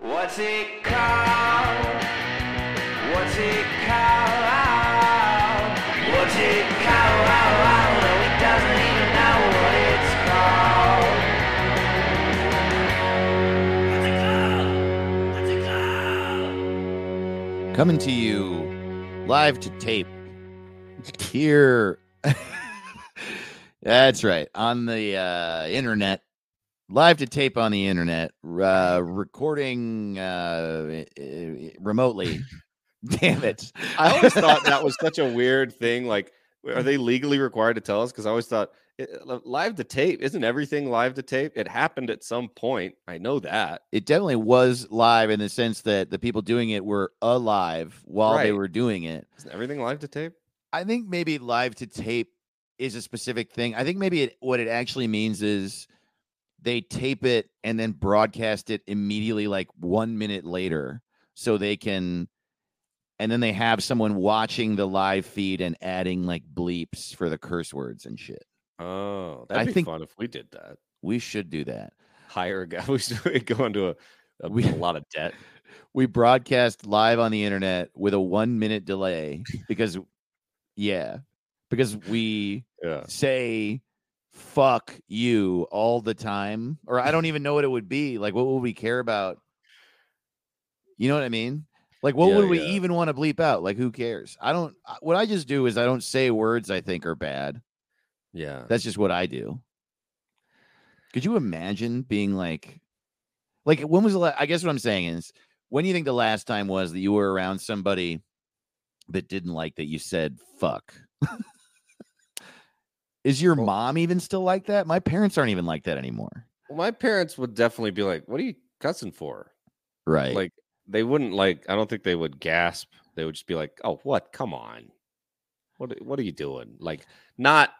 What's it called? What's it called? What's it called? No, he doesn't even know what it's called. What's it called? What's it called? Coming to you live to tape here. That's right. On the uh, internet, live to tape on the internet, uh, recording uh, remotely. Damn it. I always thought that was such a weird thing. Like, are they legally required to tell us? Because I always thought eh, live to tape isn't everything live to tape. It happened at some point. I know that. it definitely was live in the sense that the people doing it were alive while they were doing it. Isn't everything live to tape? I think maybe live to tape is a specific thing. I think maybe it, what it actually means is they tape it and then broadcast it immediately, like one minute later, so they can, and then they have someone watching the live feed and adding like bleeps for the curse words and shit. Oh, I that'd be think- fun if we did that. We should do that. Hire a guy. We should go into a, a, We- a lot of debt. We broadcast live on the internet with a one minute delay because, yeah, because we Yeah. say fuck you all the time or i don't even know what it would be like what would we care about? You know what i mean? Like what Yeah, would we yeah. even want to bleep out? Like who cares? I don't what i just do is i don't say words i think are bad. Yeah. that's just what i do. Could you imagine being like like when was the la- i guess what i'm saying is when do you think the last time was that you were around somebody that didn't like that you said fuck is your mom even still like that my parents aren't even like that anymore Well, my parents would definitely be like, "What are you cussing for?" right Like they wouldn't like. I don't think they would gasp. They would just be like, "Oh, what? Come on, what? What are you doing?" Like not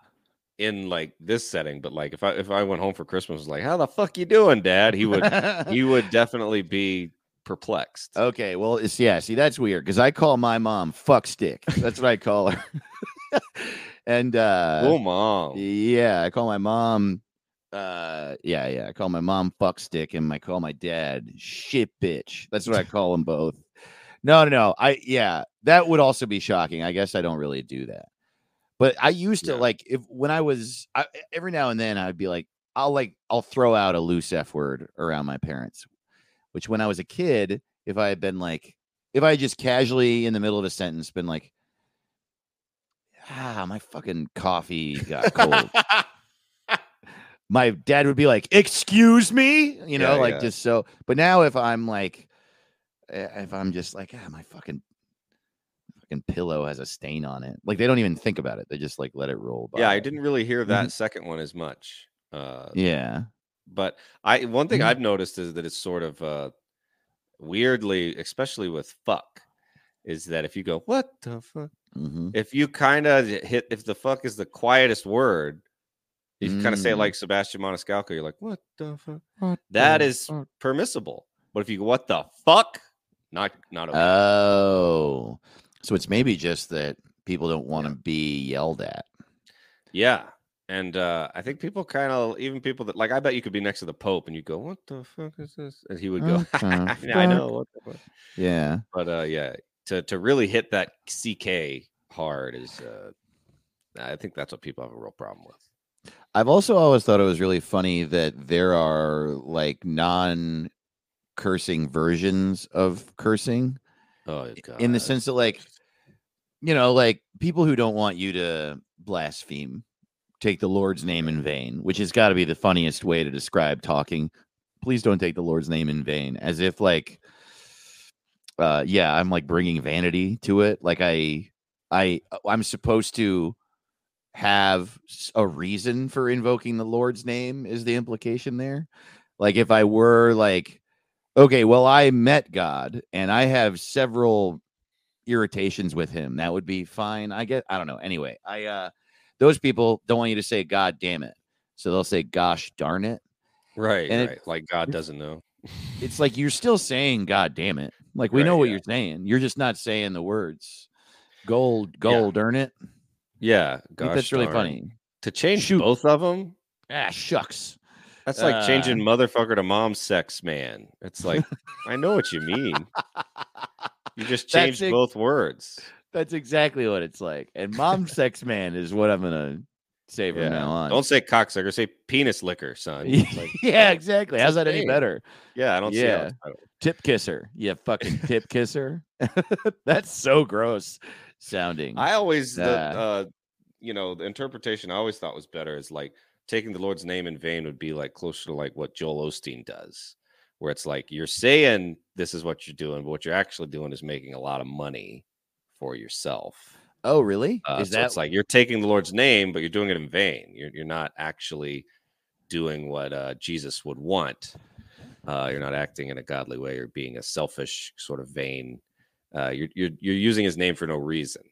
in like this setting, but like if I if I went home for Christmas, was like, "How the fuck you doing, Dad?" He would he would definitely be perplexed. okay well it's yeah see that's weird because i call my mom fuck stick that's what i call her and uh oh, mom. Yeah, I call my mom. Uh, yeah, yeah. I call my mom fuck stick, and I call my dad shit bitch. That's what I call them both. No, no, no. I yeah, that would also be shocking. I guess I don't really do that, but I used to Yeah. like if when I was I, every now and then I'd be like I'll like I'll throw out a loose f word around my parents, which when I was a kid, if I had been like if I had just casually in the middle of a sentence been like. Ah, my fucking coffee got cold my dad would be like, "Excuse me," you know, Yeah, like yeah. just so. But now, if I'm like, eh, if I'm just like, ah, my fucking fucking pillow has a stain on it, like they don't even think about it; they just like let it roll. By. yeah, I didn't really hear that second one as much. Uh, Yeah, but I one thing Mhm. I've noticed is that it's sort of uh weirdly, especially with fuck, is that if you go what the fuck, hmm if you kind of hit if the fuck is the quietest word, you kind of say it Mm. like Sebastian Maniscalco, you're like what the fuck. That is permissible, but if you go what the fuck, not not okay. Oh, so it's maybe just that people don't want to be yelled at. yeah. And uh, I think people kind of, even people that like, I bet you could be next to the Pope and you go, "What the fuck is this?" And he would go, "Yeah, "I know." What the fuck? Yeah, but uh yeah to to really hit that ck hard is uh i think that's what people have a real problem with I've also always thought it was really funny that there are like non cursing versions of cursing. oh in the sense that like you know like people who don't want you to blaspheme take the lord's name in vain which has got to be the funniest way to describe talking please don't take the lord's name in vain as if like uh yeah i'm like bringing vanity to it like i i i'm supposed to have a reason for invoking the lord's name is the implication there like if i were like Okay, well, I met God and I have several irritations with him. That would be fine. I get I don't know. Anyway, I uh those people don't want you to say God damn it. So they'll say gosh darn it. Right, And it- right. like God doesn't know. It's like you're still saying God damn it. Like we know what yeah. you're saying. You're just not saying the words. Gold, Yeah. gold, earn it. Yeah, gosh that's really darn. funny. To change Shoot. both of them, Ah, shucks. that's like Uh, changing motherfucker to mom sex man. It's like I know what you mean. You just changed ex- both words. That's exactly what it's like. And mom sex man is what I'm gonna say from Yeah. now on. Don't say cocksucker, say penis licker, son. Like, yeah, exactly. How's that any better? yeah, I don't see how Yeah. it's better. Tip kisser. You fucking tip kisser. That's so gross sounding. I always the Uh, uh you know, the interpretation I always thought was better is like taking the Lord's name in vain would be like closer to like what Joel Osteen does, where it's like you're saying this is what you're doing, but what you're actually doing is making a lot of money for yourself. oh, really? Uh, is so that it's like you're taking the Lord's name, but you're doing it in vain. You're you're not actually doing what uh, Jesus would want. Uh, you're not acting in a godly way. You're being a selfish sort of vain. Uh, you're you're you're using his name for no reason.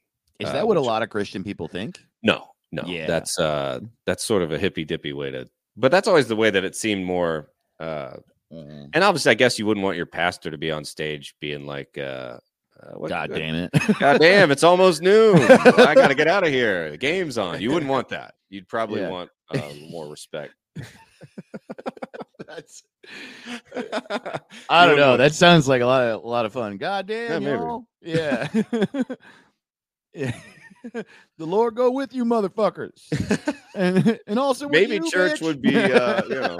is uh, that what a lot of Christian people think? No, no, Yeah. that's uh that's sort of a hippy dippy way to. But that's always the way that it seemed more. uh Mm. And obviously, I guess you wouldn't want your pastor to be on stage being like, uh, uh, what, God uh, damn it. God damn, it's almost noon. I got to get out of here. The game's on. You wouldn't want that. You'd probably Yeah. want uh, more respect. That's I don't know. That sounds like a lot of a lot of fun. God damn, maybe. y'all. Yeah. yeah. the Lord go with you, motherfuckers. and and also maybe you, church bitch. would be, uh, you know,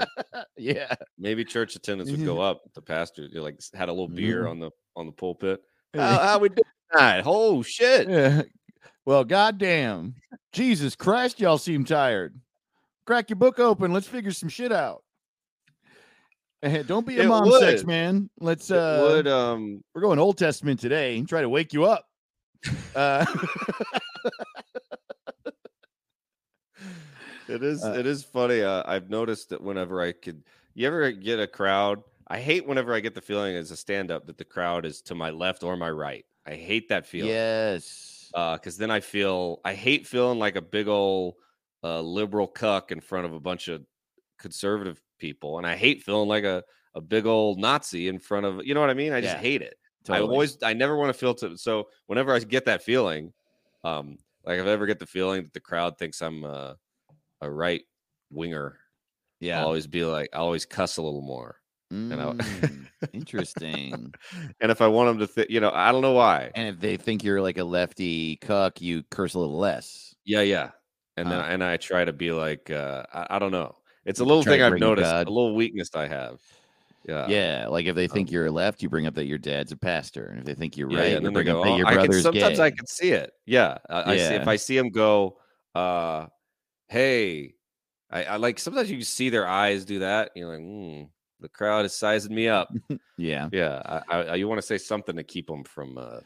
yeah. maybe church attendance would go up. The pastor you know, like had a little beer Mhm. on the on the pulpit. How, how we doing tonight? Oh shit! Yeah. Well, goddamn. Jesus Christ, y'all seem tired. Crack your book open. Let's figure some shit out. Don't be a It mom sex man. Let's uh would um we're going Old Testament today and try to wake you up. Uh It is Uh, it is funny. Uh, I've noticed that whenever I could, you ever get a crowd. I hate whenever I get the feeling as a stand up that the crowd is to my left or my right. I hate that feeling. yes. because then I feel I hate feeling like a big old uh, liberal cuck in front of a bunch of conservative people, and I hate feeling like a a big old Nazi in front of you know what I mean. I just Yeah, hate it. I always I never want to feel to so whenever I get that feeling, um, like if I ever get the feeling that the crowd thinks I'm uh, a right winger, yeah. I'll always be like I always cuss a little more. I- Mm, interesting. And if I want them to think, you know, I don't know why. And if they think you're like a lefty cuck, you curse a little less. Yeah, yeah. And then Uh, and I try to be like uh I, I don't know. It's a little thing I've noticed, God. a little weakness I have. Yeah. yeah, like if they think um, you're left, you bring up that your dad's a pastor, and if they think you're Yeah, right, yeah, you and then they bring go, up that "Oh, your I can, brother's sometimes I can see it. Yeah. I, I see if I see them go, uh, hey, I, I like sometimes you see their eyes do that. You're like, hmm, the crowd is sizing me up. Yeah, yeah. I, I, you want to say something to keep them from uh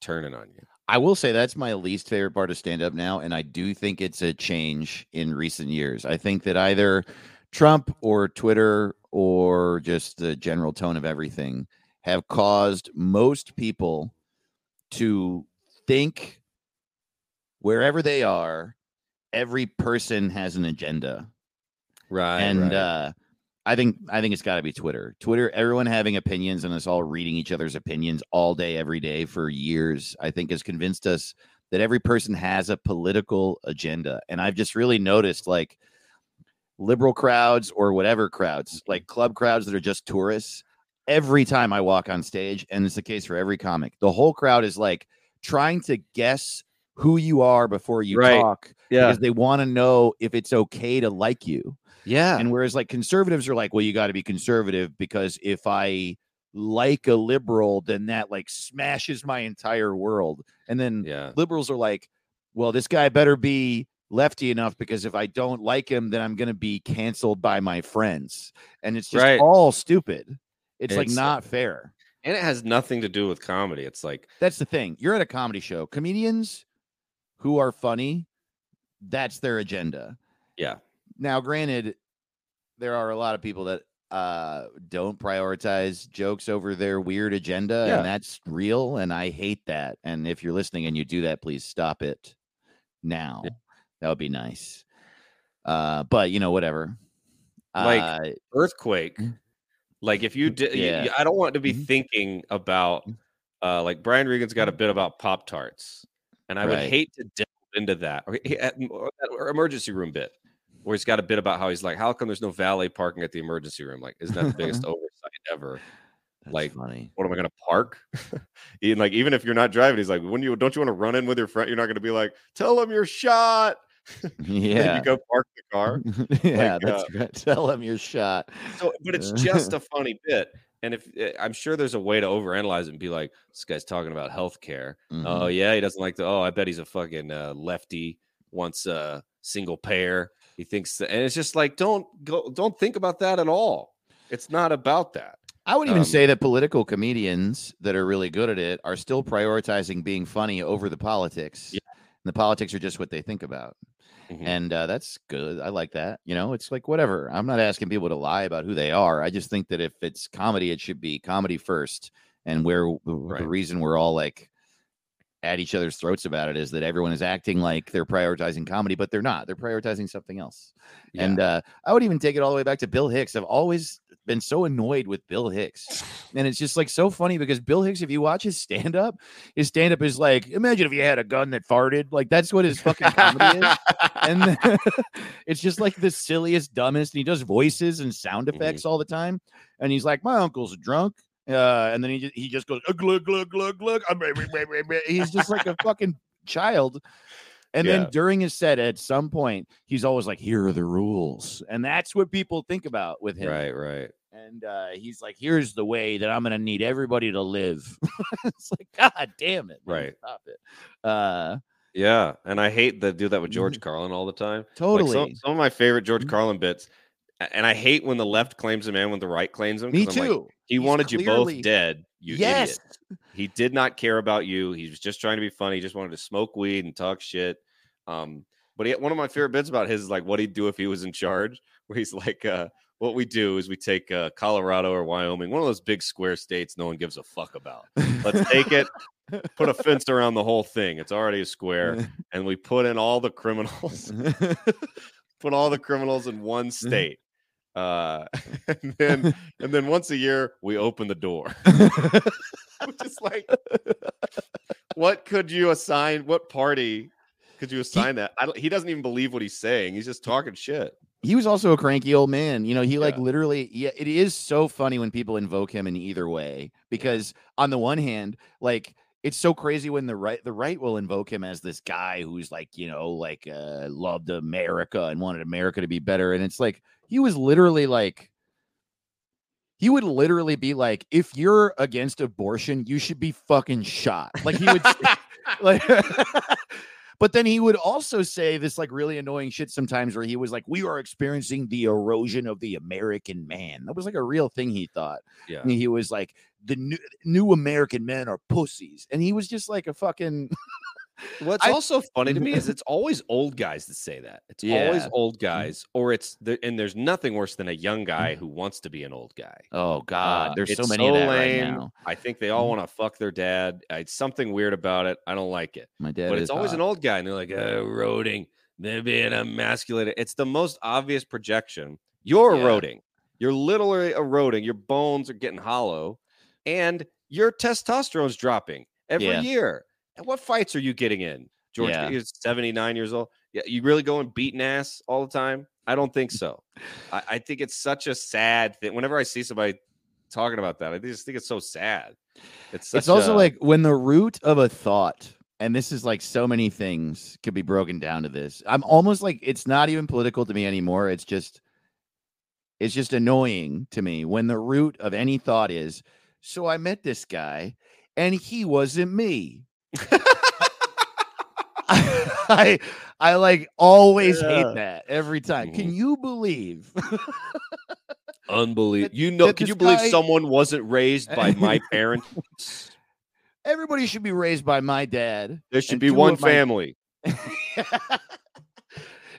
turning on you. I will say that's my least favorite part of stand up now, and I do think it's a change in recent years. I think that either Trump or Twitter or just the general tone of everything have caused most people to think wherever they are, every person has an agenda. Right. and uh I think I think it's got to be Twitter. Twitter, everyone having opinions and us all reading each other's opinions all day, every day for years. I think has convinced us that every person has a political agenda, and I've just really noticed like liberal crowds or whatever crowds, mm-hmm. like club crowds that are just tourists. Every time I walk on stage, and it's the case for every comic, the whole crowd is like trying to guess who you are before you Right. talk yeah. because they want to know if it's okay to like you. Yeah. And whereas like conservatives are like, well, you got to be conservative because if I like a liberal, then that like smashes my entire world. And then yeah. liberals are like, well, this guy better be lefty enough because if I don't like him, then I'm going to be canceled by my friends. And it's just Right. all stupid. It's, like not fair. And it has nothing to do with comedy. It's like, That's the thing. You're at a comedy show. Comedians who are funny, that's their agenda. yeah. Now, granted, there are a lot of people that uh don't prioritize jokes over their weird agenda Yeah. and that's real and I hate that. And if you're listening and you do that, please stop it now. That would be nice. Uh but you know whatever. Like, uh, earthquake. Mm. Like if you did, Yeah. yeah. I don't want to be Mhm. thinking about, uh, like Brian Regan's got a bit about Pop Tarts, and I would hate to delve into that or, or that or emergency room bit, where he's got a bit about how he's like, how come there's no valet parking at the emergency room? Like, isn't that the biggest oversight ever? that's like, funny. What am I going to park? even like, even if you're not driving, he's like, when you don't you want to run in with your friend? You're not going to be like, tell him you're shot. Yeah. you go park the car. yeah, Like, that's uh, right. Tell him you're shot. So, but it's just a funny bit. And if eh, I'm sure there's a way to overanalyze it and be like, this guy's talking about healthcare. Oh Mhm. yeah, he doesn't like the. Oh, I bet he's a fucking uh, lefty. Wants a single payer. He thinks, that, and it's just like, don't go, don't think about that at all. It's not about that. I would even Um, say that political comedians that are really good at it are still prioritizing being funny over the politics. Yeah. And the politics are just what they think about. Mhm. And uh, that's good. I like that. You know, it's like whatever. I'm not asking people to lie about who they are. I just think that if it's comedy, it should be comedy first. And where w- the reason we're all like at each other's throats about it is that everyone is acting like they're prioritizing comedy, but they're not. They're prioritizing something else. Yeah. And uh, I would even take it all the way back to Bill Hicks. I've always been so annoyed with Bill Hicks. And it's just like so funny because Bill Hicks, if you watch his stand up, his stand up is like, imagine if you had a gun that farted. Like that's what his fucking comedy is. And it's just like the silliest, dumbest. And he does voices and sound Mhm. effects all the time. And he's like, my uncle's drunk. Uh, and then he just, he just goes, "Uh, glug, glug, glug, glug. uh, blah, blah, blah, blah, blah." He's just like a fucking child. And Yeah. then during his set, at some point, he's always like, "Here are the rules," and that's what people think about with him. right, right. And uh, he's like, "Here's the way that I'm going to need everybody to live." it's like, God damn it! Right. Stop it. Uh, Yeah, and I hate that do that with. George Carlin all the time. Like, totally. some, some of my favorite George Mhm. Carlin bits, and I hate when the left claims him and when the right claims him. Me I'm like, too. he He's wanted you both dead. You yes. idiot. He did not care about you. He was just trying to be funny. He just wanted to smoke weed and talk shit. Um, but he, one of my favorite bits about his is like what he'd do if he was in charge, where he's like, uh, "What we do is we take uh, Colorado or Wyoming, one of those big square states no one gives a fuck about. Let's take it, put a fence around the whole thing. It's already a square, and we put in all the criminals, put all the criminals in one state." Uh, and then and then once a year we open the door. Which is like, what could you assign? What party could you assign that? I he doesn't even believe what he's saying. He's just talking shit. he was also a cranky old man. You know, he like literally, yeah, it is so funny when people invoke him in either way because on the one hand, like it's so crazy when the right the right will invoke him as this guy who's like, you know, like uh loved America and wanted America to be better. And it's like he was literally like he would literally be like, if you're against abortion, you should be fucking shot. Like he would like but then he would also say this like really annoying shit sometimes where he was like we are experiencing the erosion of the american man. That was like a real thing he thought. Yeah. And he was like the new, new american men are pussies. And he was just like a fucking What's I- also funny to me is it's always old guys that say that. It's always old guys, or it's the, and there's nothing worse than a young guy who wants to be an old guy. oh god Uh, there's so many of that lame. right now I think they all Mhm. want to fuck their dad. It's something weird about it. I don't like it. my dad but it's always hot. an old guy, and they're like, uh, eroding, they're being emasculated. It's the most obvious projection. You're Yeah. eroding. You're literally eroding. Your bones are getting hollow, and your testosterone's dropping every Yeah. year. And what fights are you getting in? George Yeah. is 79 years old. Yeah, you really going beating ass all the time? I don't think so. I, I think it's such a sad thing. Whenever I see somebody talking about that, I just think it's so sad. It's such it's also a- like when the root of a thought and this is like so many things could be broken down to this i'm almost like it's not even political to me anymore it's just it's just annoying to me when the root of any thought is so i met this guy and he wasn't me i i like always Yeah. hate that every time can Mhm. you believe Unbelievable. You know, can you believe guy- someone wasn't raised by my parents? everybody should be raised by my dad There should be one of my- family.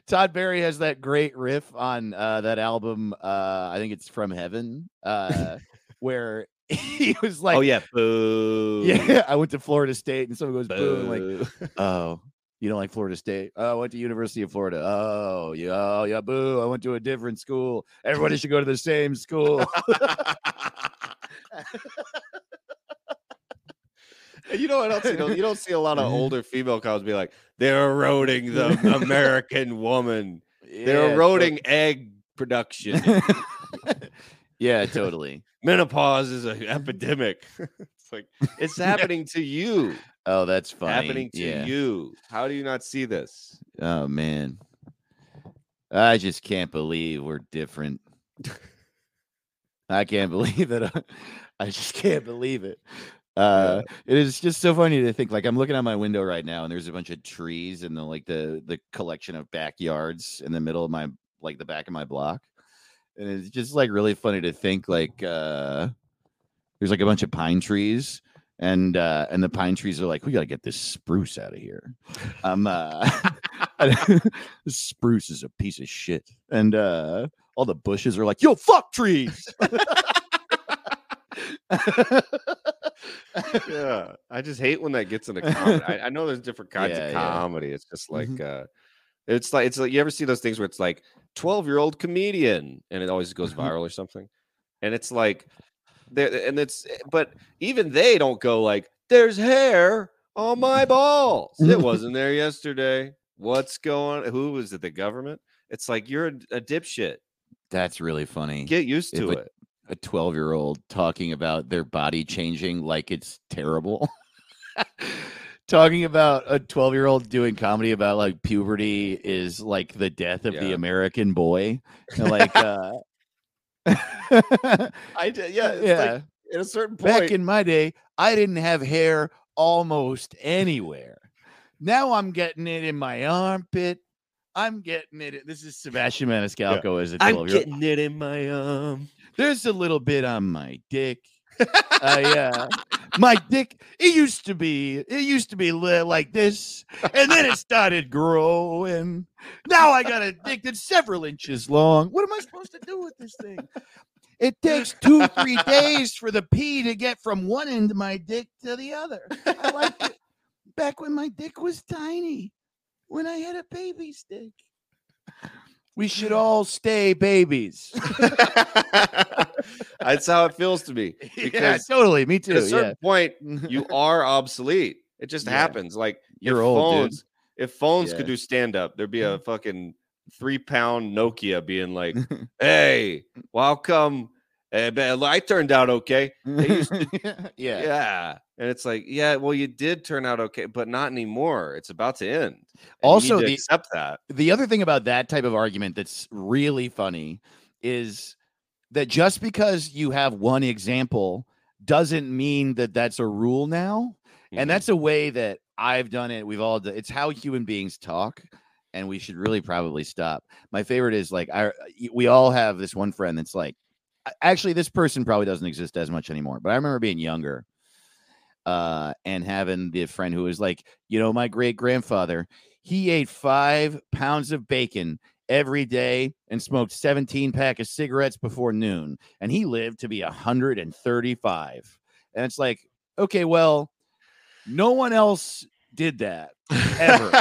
Todd Barry has that great riff on uh, that album. Uh, I think it's From Heaven, uh, where he was like, oh yeah, boo. yeah, I went to Florida State, and someone goes, boo, and like, oh, you don't like Florida State? Oh, I went to University of Florida. Oh, yeah, oh, yeah, boo. I went to a different school. Everybody should go to the same school. You know what else? You don't, you don't see a lot of mm-hmm. older female cows be like, they're eroding the American woman. They're Yeah, eroding egg production. Yeah, totally. Menopause is an epidemic. it's like it's happening to you. Oh, that's funny. Happening to yeah. you. How do you not see this? Oh man. I just can't believe we're different. I can't believe it. I just can't believe it. Uh it is just so funny to think like I'm looking out my window right now and there's a bunch of trees and the like the the collection of backyards in the middle of my like the back of my block. And it's just like really funny to think like uh there's like a bunch of pine trees and uh and the pine trees are like we got to get this spruce out of here. Um uh spruce is a piece of shit. And uh all the bushes are like, yo, fuck trees. yeah, I just hate when that gets into comedy. I, I know there's different kinds Yeah, of yeah. comedy. It's just like Mhm. uh it's like it's like you ever see those things where it's like 12 year old comedian and it always goes Mhm. viral or something. And it's like there and it's but even they don't go like there's hair on my balls. It wasn't there yesterday. What's going who was it? The government? It's like you're a, a dipshit. That's really funny. Get used to it- it. a 12 year old talking about their body changing like it's terrible. talking about a 12 year old doing comedy about like puberty is like the death of the American boy. Like, uh, I did, yeah, it's yeah. like at a certain point. Back in my day, I didn't have hair almost anywhere. Now I'm getting it in my armpit. I'm getting it. This is Sebastian Maniscalco as a 12 I'm getting it in my um There's a little bit on my dick. Uh, yeah, my dick. It used to be. It used to be li- like this, and then it started growing. Now I got a dick that's several inches long. What am I supposed to do with this thing? It takes two, three days for the pee to get from one end of my dick to the other. I liked it back when my dick was tiny, when I had a baby stick. We should all stay babies. That's how it feels to me. yeah, totally. Me too. at a certain Yeah. point, you are obsolete. It just Yeah. happens. Like if old, dude. phones, if phones could do stand up, there'd be a fucking three pound Nokia being like, "Hey, well, how come eh, I turned out okay?" Used yeah. Yeah. and it's like, yeah, well, you did turn out okay, but not anymore. It's about to end. And Also, to the- accept that. The other thing about that type of argument that's really funny is that just because you have one example doesn't mean that that's a rule now. Mhm. And that's a way that I've done it. We've all done it's how human beings talk. And we should really probably stop. My favorite is like I we all have this one friend that's like actually this person probably doesn't exist as much anymore, but I remember being younger uh and having the friend who was like, you know, my great grandfather, he ate five pounds of bacon every day and smoked 17 pack of cigarettes before noon and he lived to be 135 and it's like okay well no one else did that ever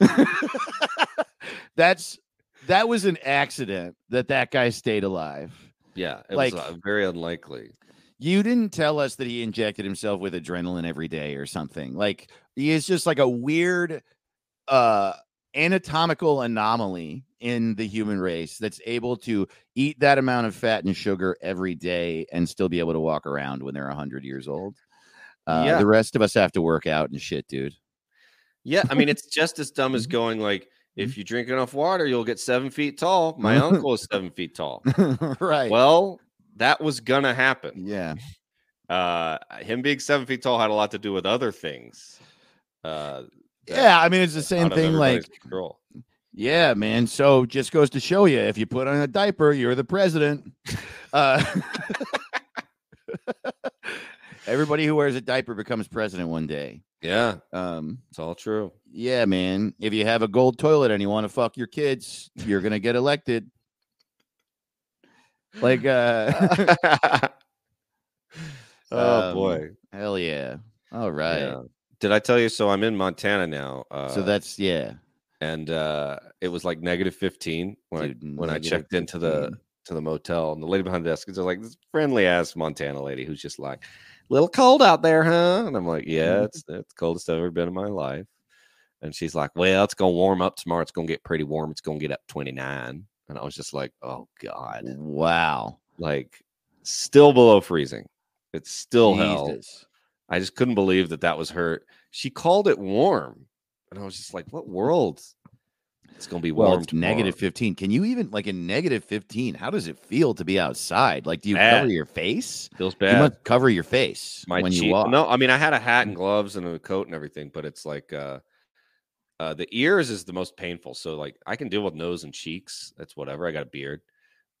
that's that was an accident that that guy stayed alive yeah, it like- was uh, very unlikely. you didn't tell us that he injected himself with adrenaline every day or something. Like he is just like a weird uh anatomical anomaly in the human race that's able to eat that amount of fat and sugar every day and still be able to walk around when they're 100 years old. Uh, Yeah. The rest of us have to work out and shit, dude. Yeah, I mean, it's just as dumb as going like, if you drink enough water, you'll get seven feet tall. My uncle is seven feet tall. right. Well, that was gonna happen. yeah. Uh, him being seven feet tall had a lot to do with other things. Uh, Yeah. I mean, it's the same thing. Like, control. Yeah, man. So just goes to show you if you put on a diaper, you're the president. Uh, everybody who wears a diaper becomes president one day. Yeah, Um, it's all true. yeah, man. If you have a gold toilet and you want to fuck your kids, you're gonna get elected. Like, uh, oh Um, boy. hell yeah. All right. Yeah. Did I tell you? So I'm in Montana now. Uh, So that's yeah. and uh, it was like negative 15 when Dude, I when I checked into the to the motel, and the lady behind the desk is like this friendly ass Montana lady who's just like, "Little cold out there, huh?" And I'm like, "Yeah, Mhm. it's it's the coldest I've ever been in my life." And she's like, "Well, it's gonna warm up tomorrow. It's gonna get pretty warm. It's gonna get up 29." And I was just like, "Oh God!" Wow. Like, still below freezing. It's still hell. I just couldn't believe that that was her. She called it warm, and I was just like, "What world?" It's gonna be Well, warm. it's 15. Can you even like in negative 15? How does it feel to be outside? Like, do you Bad. cover your face? Feels bad. You must cover your face My when you walk. No, I mean I had a hat and gloves and a coat and everything, but it's like uh uh the ears is the most painful. So like I can deal with nose and cheeks. That's whatever. I got a beard.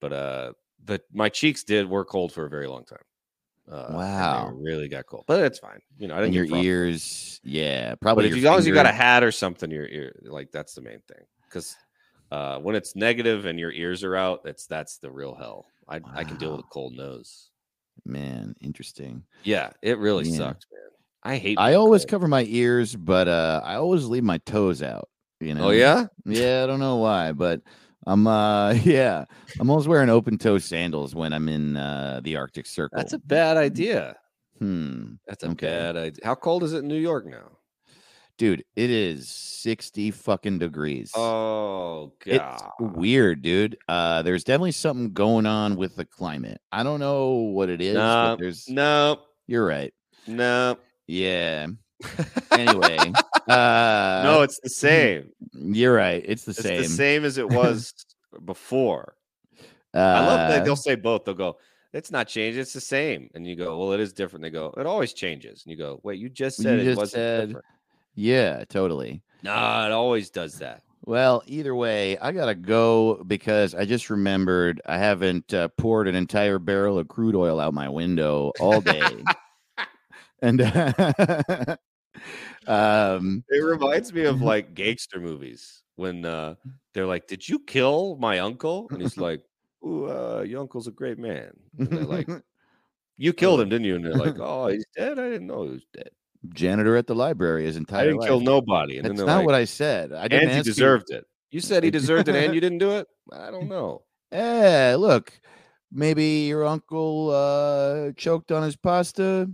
But uh the my cheeks did were cold for a very long time. Uh Wow. really got cold. But it's fine. You know, I didn't your ears, yeah, But probably. if your you, as long as you got a hat or something, your ear like that's the main thing. Because uh when it's negative and your ears are out, that's that's the real hell. I I can deal with a cold nose. man, interesting. Yeah, it really Yeah. sucked, man. I hate I always cold. cover my ears, but uh I always leave my toes out. You know? Oh yeah? Yeah, I don't know why, but I'm uh yeah, I'm always wearing open toe sandals when I'm in uh the Arctic Circle. That's a bad idea. hmm. That's a Okay. bad idea. How cold is it in New York now? Dude, it is 60 fucking degrees. Oh god. It's weird, dude. Uh there's definitely something going on with the climate. I don't know what it is, No, but there's No, you're right. no. Yeah. Anyway, uh no, it's the same. you're right. It's the It's same. the same as it was before. Uh, I love that they'll say both. They'll go, "It's not changed. It's the same." And you go, "Well, it is different." They go, "It always changes." And you go, "Wait, you just You said it just wasn't said- different." Yeah, totally. No, it always does that. Well, either way, I gotta go because I just remembered I haven't uh, poured an entire barrel of crude oil out my window all day, and um, It reminds me of like gangster movies when uh, they're like, "Did you kill my uncle?" And he's like, "Ooh, uh, your uncle's a great man." And they're like, "You killed him, didn't you?" And they're like, "Oh, he's dead. I didn't know he was dead. janitor at the library is entire. I didn't life. kill nobody." And That's not like, what I said. I didn't "And he ask you- deserved it." You said he deserved it, and you didn't do it. I don't know. Eh, look, maybe your uncle uh, choked on his pasta.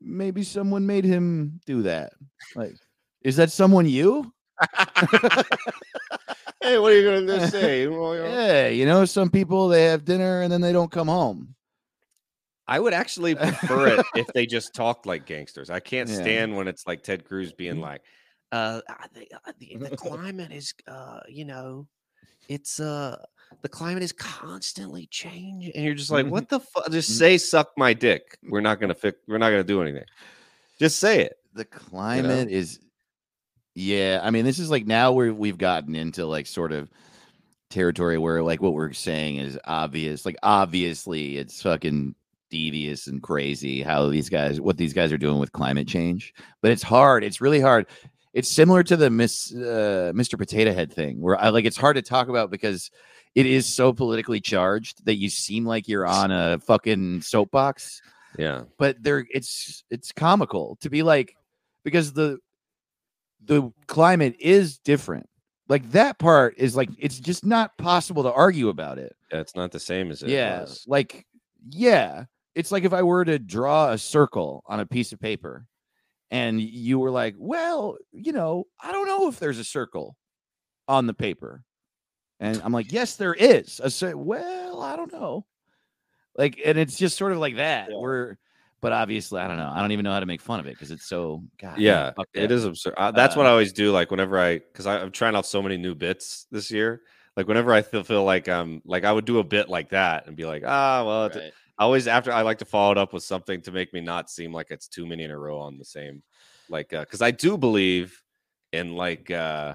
Maybe someone made him do that. Like, is that someone you? hey, what are you gonna say? Well, you know, Yeah, you know, some people they have dinner and then they don't come home. I would actually prefer it if they just talked like gangsters. I can't Yeah. stand when it's like Ted Cruz being like, uh, the, uh, the, the climate is, uh, you know, it's uh, the climate is constantly changing. and you're just like, what the fuck? Just Mm. say suck my dick. We're not gonna fix. We're not gonna do anything. Just say it. The climate is, yeah. I mean, this is like now where we've gotten into like sort of territory where like what we're saying is obvious. Like obviously, it's fucking devious and crazy how these guys, what these guys are doing with climate change. But it's hard. It's really hard. It's similar to the Miss uh, Mr. Potato Head thing, where I like it's hard to talk about because it is so politically charged that you seem like you're on a fucking soapbox. Yeah. but they're it's it's comical to be like because the the climate is different. Like that part is like it's just not possible to argue about it. Yeah, it's not the same as it yeah was. like yeah. It's like if i were to draw a circle on a piece of paper and you were like well you know i don't know if there's a circle on the paper and i'm like yes there is i say well i don't know like and it's just sort of like that Yeah. we're but obviously i don't know i don't even know how to make fun of it because it's so God, Yeah, it is absurd. Uh, that's what Uh, I always do. Like whenever I, because I'm trying out so many new bits this year. Like whenever I feel feel like um like I would do a bit like that and be like, ah, well, Right. I always after I like to follow it up with something to make me not seem like it's too many in a row on the same, like because I do believe in like uh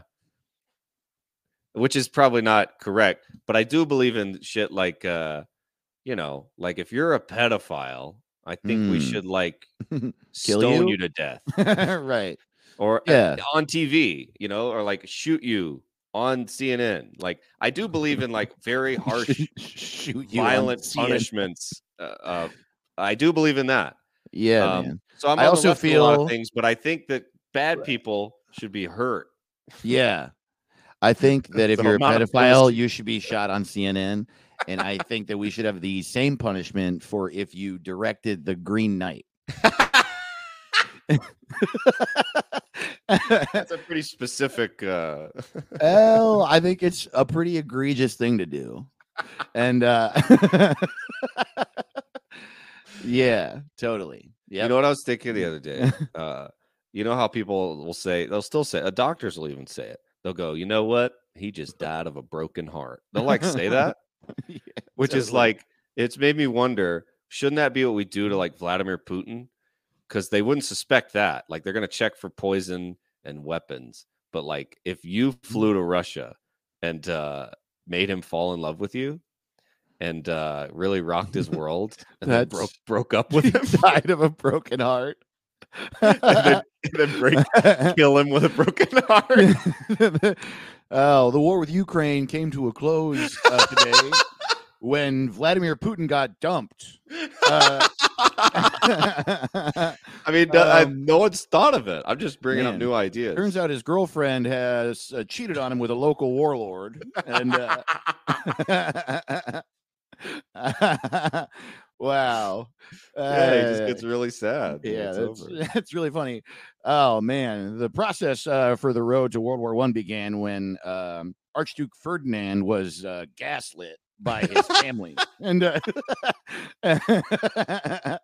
which is probably not correct, but I do believe in shit like uh you know like if you're a pedophile, I think we Hmm. should like Kill stone you? you to death, right. or uh, Yeah. on TV, you know, or like shoot you on CNN. Like I do believe in like very harsh, Shoot you violent punishments. Uh, uh, I do believe in that. Yeah, Um, man. So I'm I also with a lot feel- of things, but I think that bad people should be hurt. Yeah. I think that if So you're a I'm not opposed pedophile, you should be shot on CNN. And I think that we should have the same punishment for if you directed the Green Knight. That's a pretty specific. Uh, well, I think it's a pretty egregious thing to do. And uh yeah, totally. Yeah. You know what I was thinking the other day? Uh, you know how people will say they'll still say uh, doctors will even say it. They'll go, you know what? He just died of a broken heart. They'll like say that, which is totally. like it's made me wonder. Shouldn't that be what we do to like Vladimir Putin? Because they wouldn't suspect that. Like they're gonna check for poison and weapons. But like if you flew to Russia and uh, made him fall in love with you and uh, really rocked his world and then broke broke up with him died of a broken heart. and then, then break kill him with a broken heart. oh, the war with Ukraine came to a close uh, today when Vladimir Putin got dumped. Uh, I mean, no- I- um, no one's thought of it. I'm just bringing up new ideas. Turns out his girlfriend has uh, cheated on him with a local warlord, and uh, wow, yeah, it just Uh, gets really sad. yeah, it's that's, over. that's really funny. Oh man, the process uh, for the road to World War One began when um, Archduke Ferdinand was uh, gaslit by his family, and uh, I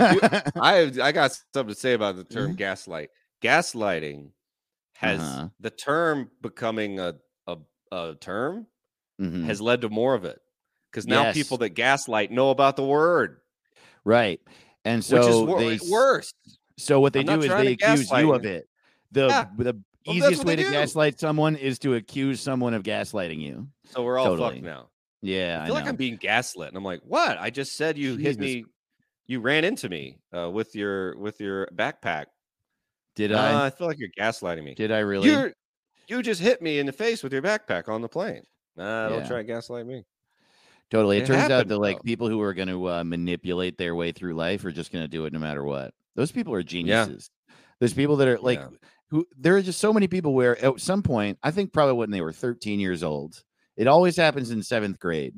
do- I I got something to say about the term gaslight. Gaslighting has Uh-huh. the term becoming a a, a term Mhm. has led to more of it because now Yes. people that gaslight know about the word, right, and so which is wor- they worse. So what they I'm do is they accuse you of it. The Yeah. the that's easiest way to do. gaslight someone is to accuse someone of gaslighting you. So we're all Totally. fucked now. Yeah, I I, feel like. I'm being gaslit, and I'm like, what? I just said you hit me, you ran into me uh, with your with your backpack. Did Uh, I? I feel like you're gaslighting me. Did I really? You're you just hit me in the face with your backpack on the plane. Nah, don't Yeah. try to gaslight me. Totally. It, It turns out happened, that like though. people who are going to uh, manipulate their way through life are just going to do it no matter what. Those people are geniuses. There's people that are like Yeah. who there are just so many people where at some point, I think probably when they were 13 years old, it always happens in seventh grade.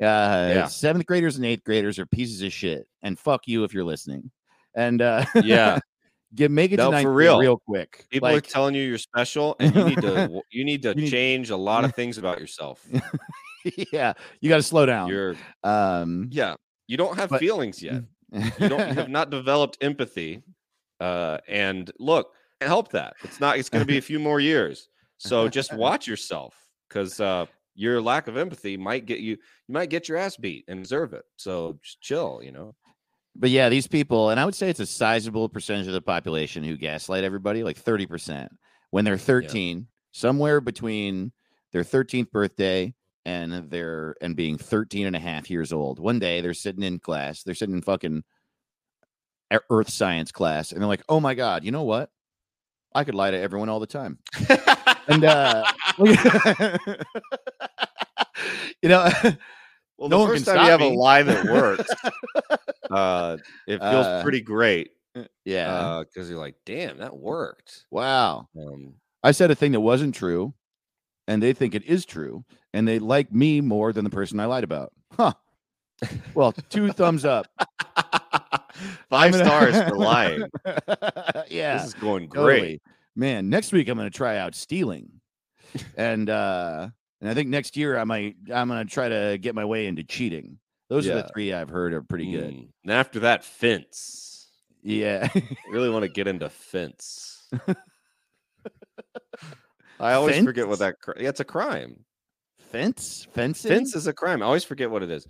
Uh, Yeah. seventh graders and eighth graders are pieces of shit, and fuck you if you're listening. And uh, Yeah, get make it No, to for real. real quick. people are telling you you're special, and you need to you need to You need- change a lot of things about yourself. yeah, you got to slow down. You're um, yeah, you don't have But- feelings yet. You don't you have not developed empathy. Uh, and look, help that. It's not. It's going to be a few more years. So just watch yourself because uh, your lack of empathy might get you. You might get your ass beat and deserve it. So just chill. You know. But yeah, these people, and I would say it's a sizable percentage of the population who gaslight everybody, like 30%, when they're 13, somewhere between their 13th birthday and they're and being 13 and a half years old. One day they're sitting in class, they're sitting in fucking earth science class, and they're like, oh my God, you know what? I could lie to everyone all the time. And uh you know, well, no the one first can time you have me. a lie that works, uh, it feels Uh, pretty great. yeah. because you're like, damn, that worked. wow. Um, I said a thing that wasn't true, and they think it is true, and they like me more than the person I lied about. Huh. Well, two thumbs up. 5 stars for lying. yeah, This is going totally. great. Man, next week I'm going to try out stealing, and uh, and I think next year I might I'm going to try to get my way into cheating. Those are the three I've heard are pretty good. Mm. And after that, fence. Yeah, really want to get into fence. I always forget what Fence? that. Cr- yeah, it's a crime. fence, fencing. Fence is a crime. I always forget what it is.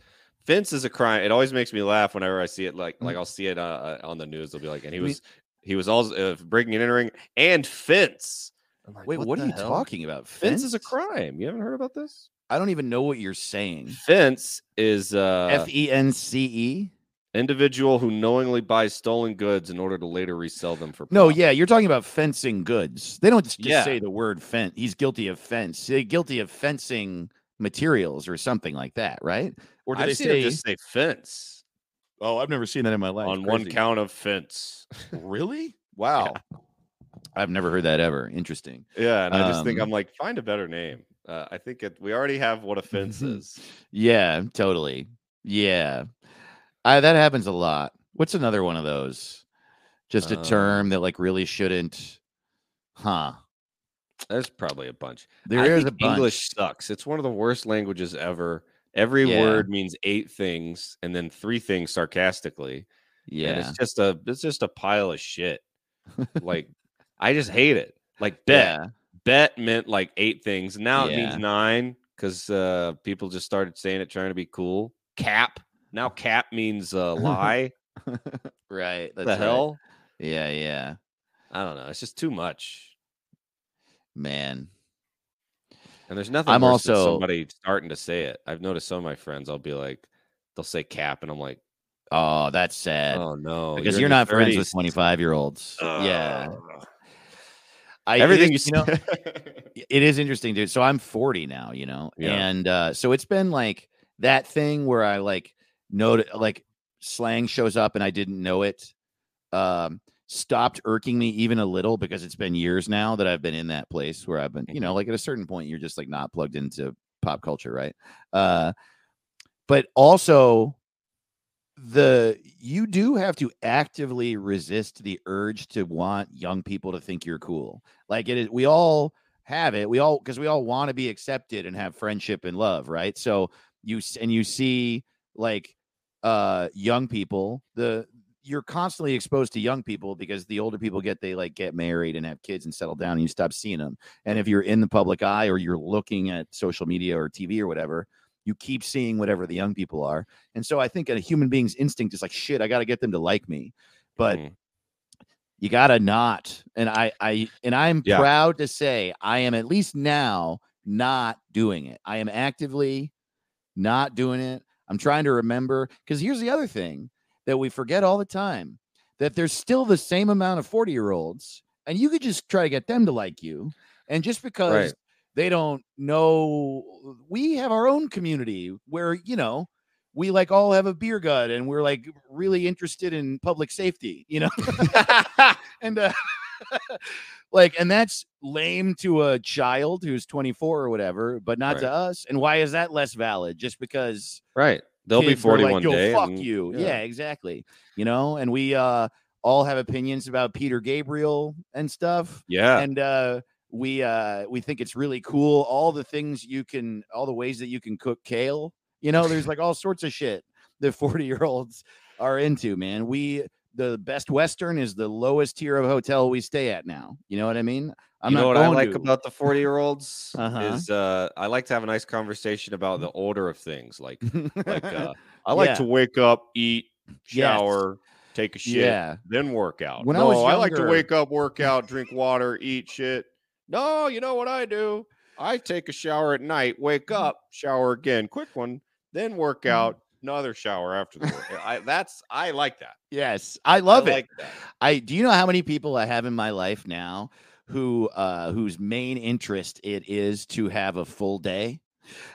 Fence is a crime. It always makes me laugh whenever I see it. Like, Mm. like I'll see it uh, uh, on the news. They'll be like, and he was, he was all uh, breaking and entering and fence. I'm like, Wait, what, are you hell? talking about? Fence is a crime. You haven't heard about this? I don't even know what you're saying. Fence is uh, F e n c e. Individual who knowingly buys stolen goods in order to later resell them for Profit. No, yeah, you're talking about fencing goods. They don't just, Yeah. say the word fence. He's guilty of fence. Say guilty of fencing materials or something like that, right? Or I've they say? just say fence oh, I've never seen that in my life. on one count of fence. Really? Wow. I've never heard that ever. Interesting. Yeah, and I just think Um, I'm like, find a better name. Uh, I think it, we already have what a fence is. Yeah, totally. Yeah. I, that happens a lot. What's another one of those? Just a Um, term that like really shouldn't. Huh. There's probably a bunch. There I is think a bunch. English sucks. It's one of the worst languages ever. Every Yeah. word means eight things and then three things sarcastically. And Yeah. it's just a it's just a pile of shit. like I just hate it. Like bet. Yeah. Bet meant like eight things. Now it means nine because uh people just started saying it trying to be cool. Cap. Now cap means uh lie. right. That's the right. hell? Yeah, yeah. I don't know. It's just too much. Man. And there's nothing I'm also- somebody starting to say it. I've noticed some of my friends, I'll be like, they'll say cap, and I'm like, Oh, that's sad. oh no. because you're your not friends with 25 year olds. yeah. I, Everything you, is- you know, it is interesting, dude. So I'm 40 now, you know, Yeah. and uh, so it's been like that thing where I like know like slang shows up and I didn't know it. Um, stopped irking me even a little because it's been years now that I've been in that place where I've been, you know, Mm-hmm. like at a certain point you're just like not plugged into pop culture, right? Uh, but also the you do have to actively resist the urge to want young people to think you're cool. Like it is we all have it. We all because we all want to be accepted and have friendship and love, right? So you and you see like uh young people, the you're constantly exposed to young people because the older people get they like get married and have kids and settle down and you stop seeing them. And if you're in the public eye or you're looking at social media or TV or whatever, you keep seeing whatever the young people are. And so I think a human being's instinct is like, shit, I got to get them to like me. But Mhm. you got to not. And I, I, and I'm Yeah. proud to say I am at least now not doing it. I am actively not doing it. I'm trying to remember because here's the other thing that we forget all the time that there's still the same amount of 40 year olds and you could just try to get them to like you. And just because Right. they don't know, we have our own community where, you know, we like all have a beer gut and we're like really interested in public safety, you know? and uh, like, and that's lame to a child who's 24 or whatever, but not to us. And why is that less valid? Just because right. They'll be 41 like, day. Fuck and- you. Yeah. exactly. You know, and we uh all have opinions about Peter Gabriel and stuff. Yeah. And uh we uh we think it's really cool. All the things you can all the ways that you can cook kale. You know, there's like all sorts of shit that 40 year olds are into, man. We the best Western is the lowest tier of hotel we stay at now. You know what I mean? I'm you know not what I like to. about the 40 year olds Uh-huh. is uh I like to have a nice conversation about the order of things. Like like uh I like Yeah. to wake up, eat, Yes. shower, take a shit, yeah. then work out. When I no, was I like to wake up, work out, drink water, eat shit. No, you know what I do? I take a shower at night, wake Mm-hmm. up, shower again, quick one, then work out, another shower after the work. I that's I like that. Yes. I love I it. like. I do you know how many people I have in my life now who uh whose main interest it is to have a full day.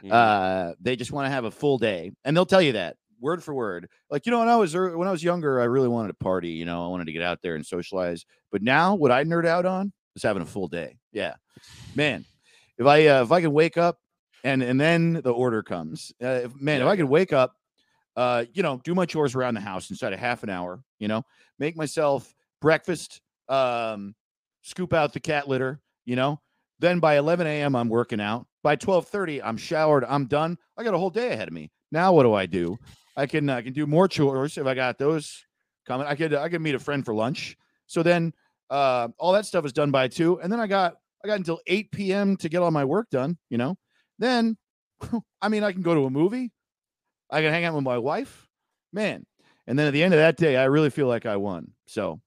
Mhm. Uh they just want to have a full day and they'll tell you that word for word. Like you know when I was when I was younger I really wanted to party, you know, I wanted to get out there and socialize. But now what I nerd out on is having a full day. Yeah. Man, if I uh, if I can wake up and and then the order comes. Uh, if, man, if I could wake up uh, you know, do my chores around the house inside of half an hour, you know, make myself breakfast, um, scoop out the cat litter, you know. Then by 11 a.m. I'm working out. By 12:30 I'm showered, I'm done. I got a whole day ahead of me. Now what do I do? I can I can do more chores if I got those coming. I could I could meet a friend for lunch. So then uh all that stuff is done by 2 and then I got I got until 8 p.m. to get all my work done, you know. Then I mean I can go to a movie. I can hang out with my wife. Man. And then at the end of that day I really feel like I won. So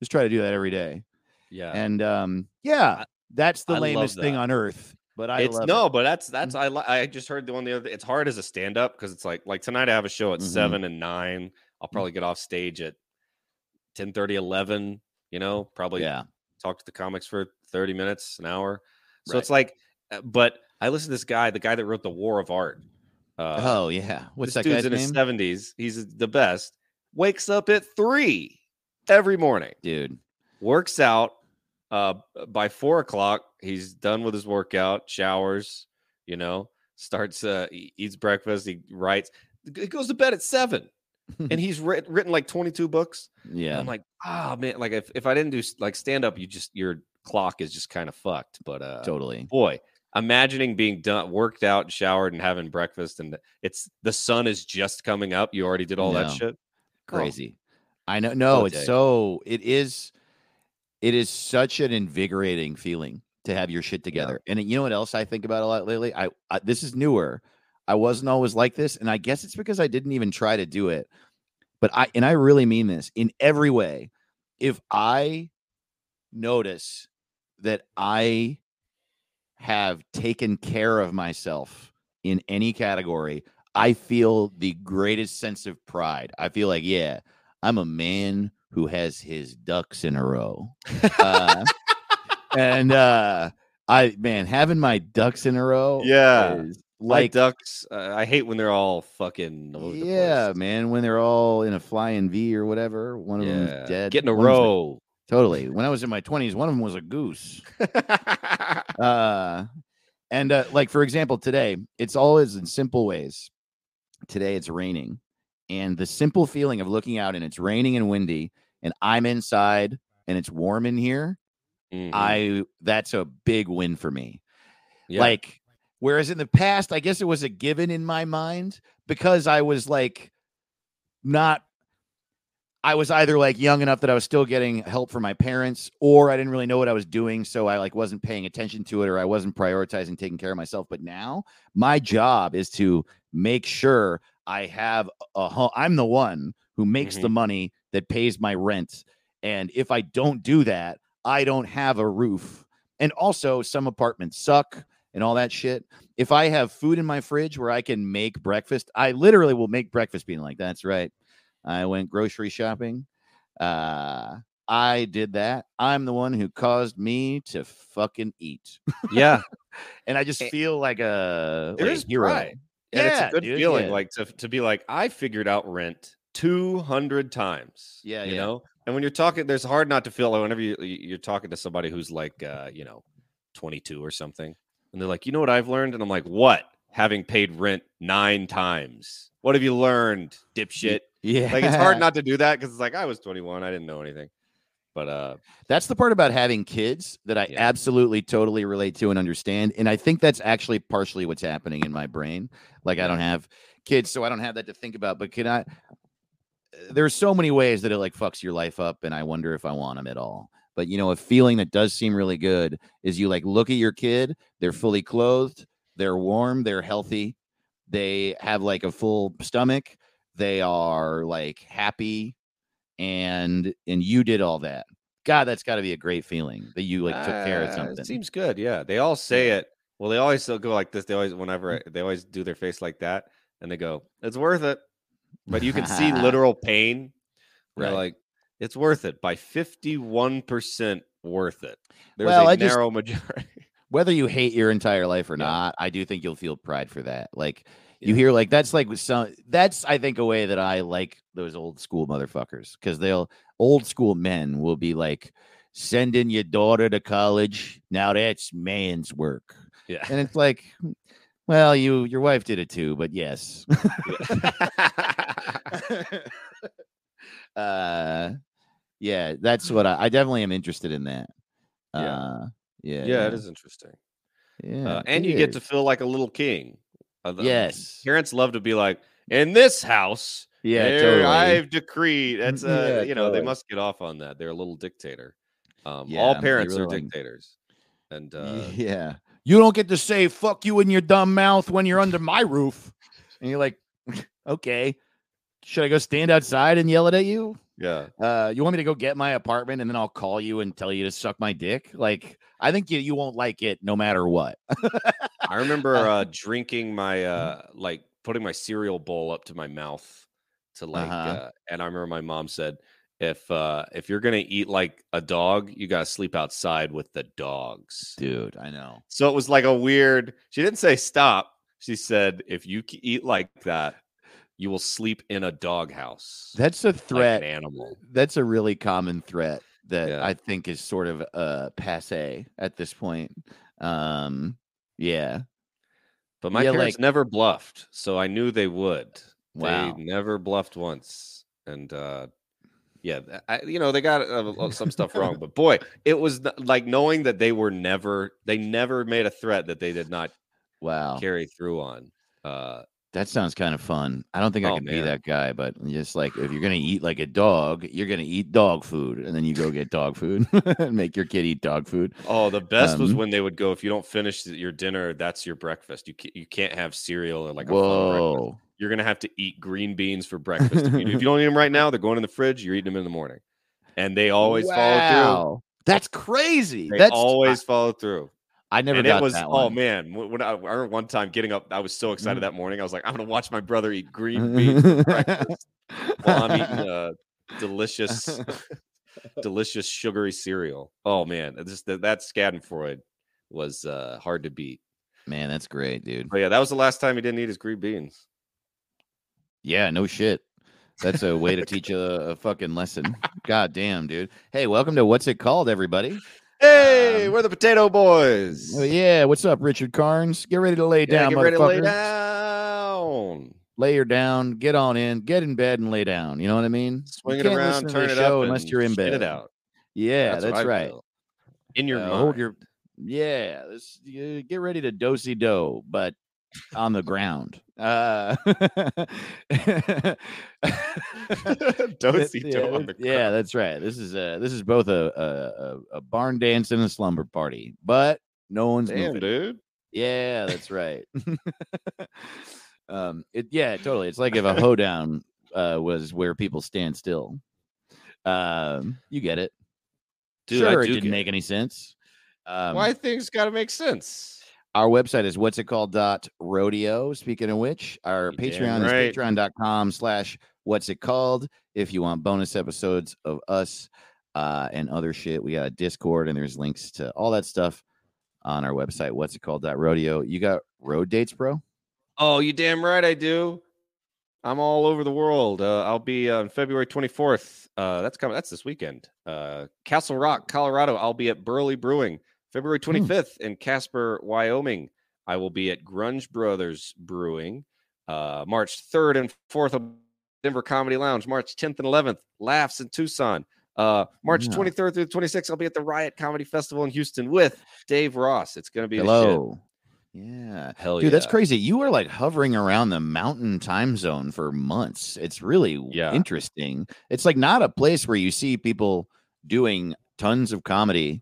just try to do that every day. yeah. And um yeah, that's the I lamest thing on earth. But I it's love no, it. but that's that's I I just heard the one the other. It's hard as a stand up because it's like like tonight I have a show at Mhm. seven and nine. I'll probably get off stage at 10 30 11, you know, probably yeah. talk to the comics for 30 minutes, an hour. So Right. it's like, uh, but I listen to this guy, the guy that wrote The War of Art. Uh, oh yeah. What's this that dude's guy's in name? his 70s. He's the best. Wakes up at three every morning, Dude. works out. Uh, by four o'clock, he's done with his workout, showers, you know, starts, uh, eats breakfast, he writes, he goes to bed at seven. and he's writ- written like 22 books. Yeah. I'm like, ah, man, like if, if I didn't do like stand up, you just, your clock is just kind of fucked. But, uh, totally. boy, imagining being done, worked out, showered, and having breakfast, and it's the sun is just coming up. You already did all that No. shit. Oh, Crazy. I know no, it's so it is it is such an invigorating feeling to have your shit together. And you know what else I think about a lot lately? I, I this is newer. I wasn't always like this, and I guess it's because I didn't even try to do it. But I and I really mean this in every way. If I notice that I have taken care of myself in any category, I feel the greatest sense of pride. I feel like, yeah, I'm a man who has his ducks in a row. Uh, and uh I man, having my ducks in a row Yeah. is Like like ducks, uh, I hate when they're all fucking. all over the yeah, man, when they're all in a flying V or whatever, one of Yeah, them's dead. Get in a one of like- row. Totally. When I was in my 20s, one of them was a goose. uh and uh like for example today it's always in simple ways today it's raining and the simple feeling of looking out and it's raining and windy and i'm inside and it's warm in here Mhm. i that's a big win for me Yeah. like whereas in the past i guess it was a given in my mind because i was like not I was either like young enough that I was still getting help from my parents, or I didn't really know what I was doing, so I like wasn't paying attention to it, or I wasn't prioritizing taking care of myself. But now my job is to make sure I have a home. I'm the one who makes the mm-hmm. money that pays my rent, and if I don't do that, I don't have a roof. And also, some apartments suck and all that shit. If I have food in my fridge where I can make breakfast, I literally will make breakfast being like, that's right. I went grocery shopping. Uh, I did that. I'm the one who caused me to fucking eat. yeah. And I just Eh, feel like a, like hero. pride. And it's a good dude, feeling, yeah. like to to be like, I figured out rent two hundred times. Yeah, you yeah. know. And when you're talking, there's hard not to feel like whenever you- you're talking to somebody who's like, uh, you know, 22 or something, and they're like, you know what I've learned, and I'm like, what? Having paid rent nine times. What have you learned, dipshit? Yeah. Like it's hard not to do that because it's like I was 21, I didn't know anything. But uh, That's the part about having kids that I Yeah. absolutely totally relate to and understand. And I think that's actually partially what's happening in my brain. Like I don't have kids, so I don't have that to think about. But can I? There's so many ways that it like fucks your life up, and I wonder if I want them at all. But you know, a feeling that does seem really good is you like look at your kid, they're fully clothed, they're warm, they're healthy, they have like a full stomach, they are like happy, and and you did all that. God, that's got to be a great feeling that you like took care of uh, it something. Seems good. Yeah, they all say it. Well, they always still go like this. They always, whenever I- they always do their face like that, and they go, "It's worth it." But you can see literal pain. They're Right. like, "It's worth it by fifty-one percent worth it." There's Well, a I just- narrow majority. Whether you hate your entire life or Yeah. not, I do think you'll feel pride for that. Like you hear, like that's like some. That's I think a way that I like those old school motherfuckers because they'll old school men will be like, sending your daughter to college. Now that's man's work, yeah. and it's like, well, you your wife did it too, but yes. uh yeah that's what I, I definitely am interested in that Yeah. uh yeah yeah, it is interesting. yeah Uh, and you get to feel like a little king. Uh, yes Parents love to be like, in this house, yeah totally I've decreed. That's uh, Yeah, you know, they must get off on that. They're a little dictator. Um, Yeah, all parents really are like- dictators, and uh, yeah you don't get to say fuck you in your dumb mouth when you're under my roof and you're like okay should i go stand outside and yell it at you yeah, uh you want me to go get my apartment and then i'll call you and tell you to suck my dick like i think you, you won't like it no matter what I remember uh, drinking my uh, like putting my cereal bowl up to my mouth to like Uh-huh. uh, and I remember my mom said if uh if you're gonna eat like a dog, you gotta sleep outside with the dogs. dude. I know. So it was like a weird she didn't say stop. She said if you eat like that, you will sleep in a doghouse. That's a like threat. an animal. That's a really common threat that Yeah. I think is sort of uh passe at this point. Um, yeah. But my Yeah, parents like- never bluffed, so I knew they would. Wow. They never bluffed once, and uh, yeah, I, you know they got uh, some stuff wrong. But boy, it was like knowing that they were never, they never made a threat that they did not Wow. carry through on. Uh, That sounds kind of fun. I don't think I Oh, could be that guy, but just like if you're gonna eat like a dog, you're gonna eat dog food, and then you go get dog food and make your kid eat dog food. oh, the best was Um, when they would go. If you don't finish your dinner, that's your breakfast. You ca- you can't have cereal or like a fun breakfast. Whoa, You're gonna have to eat green beans for breakfast. if, you, if you don't eat them right now, they're going in the fridge. You're eating them in the morning, and they always follow through. That's crazy. They That's always follow through. I, never and got it was that oh one. man, when I, I remember one time getting up, I was so excited Mhm. that morning. I was like, I'm gonna watch my brother eat green beans for breakfast while I'm eating delicious, delicious sugary cereal. Oh man, that that Schadenfreude was uh, hard to beat. Man, that's great, dude. But yeah, that was the last time he didn't eat his green beans. Yeah, no shit. That's a way to teach a, a fucking lesson. God damn, dude. Hey, welcome to what's it called, everybody? Hey, Um, we're the Potato Boys. Oh, yeah, what's up, Richard Carnes? Get ready to lay Yeah, down, get ready to lay down. lay her down, get on in, get in bed and lay down. You know what I mean? Swing it around, turn it show up, unless you're in bed. it out. Yeah, what that's, right. feel. In your Uh, mind. hold your yeah. This, you get ready to dosey do, but on the ground. Uh, yeah, on the yeah, that's right. This is uh this is both a a, a, a barn dance and a slumber party, but no one's Damn, moving. dude. Yeah, that's right. um, it yeah, totally. It's like if a hoedown uh was where people stand still. Um, you get it. Dude, I sure, it didn't make any sense. Um, Why things got to make sense? Our website is what's it called dot rodeo. Speaking of which, our You Patreon right. is patreon.com slash what's it called. If you want bonus episodes of us uh, and other shit, we got a Discord and there's links to all that stuff on our website, what's it called dot rodeo. You got road dates, bro? Oh, you damn right I do. I'm all over the world. Uh, I'll be on February 24th. Uh, that's coming. That's this weekend. Uh, Castle Rock, Colorado. I'll be at Burley Brewing. February Hmm. 25th in Casper, Wyoming. I will be at Gruner Brothers Brewing. Uh, March 3rd and 4th, of Denver Comedy Lounge. March 10th and 11th, Laughs in Tucson. Uh, March Yeah. 23rd through the 26th, I'll be at the Riot Comedy Festival in Houston with Dave Ross. It's going to be. Hello. Yeah. Hell Dude, that's crazy. You are like hovering around the mountain time zone for months. It's really Yeah. interesting. It's like not a place where you see people doing tons of comedy,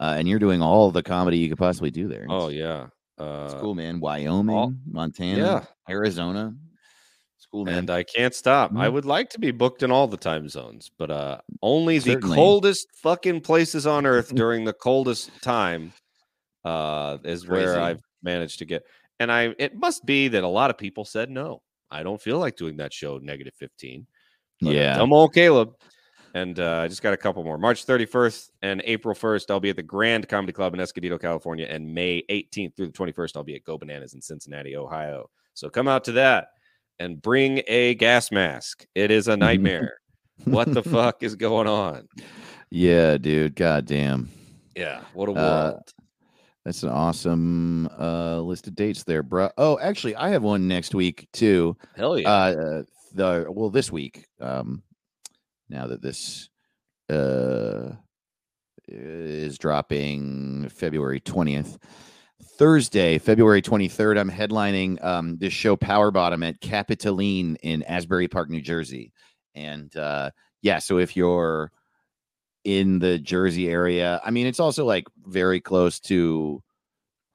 uh, and you're doing all the comedy you could possibly do there. Oh yeah. Uh, it's cool, man. Wyoming, Montana, yeah. Arizona. It's cool, man. and I can't stop. I Mhm. would like to be booked in all the time zones, but uh only the coldest fucking places on earth during the coldest time uh is where I've managed to get. And I it must be that a lot of people said no. I don't feel like doing that show negative 15. yeah, I'm old Caleb. And uh, I just got a couple more. March 31st and April 1st, I'll be at the Grand Comedy Club in Escondido, California. And May 18th through the 21st, I'll be at Go Bananas in Cincinnati, Ohio. So come out to that and bring a gas mask. It is a nightmare. what the fuck is going on? Yeah, dude. God damn. Yeah, what a Uh, world. That's an awesome uh, list of dates there, bro. Oh, actually, I have one next week too. Hell yeah. Uh, the well, this week. Um, now that this uh is dropping February twentieth, Thursday, February twenty third. I'm headlining um this show Power Bottom at Capitoline in Asbury Park, New Jersey, and uh, yeah. So if you're in the Jersey area, I mean, it's also like very close to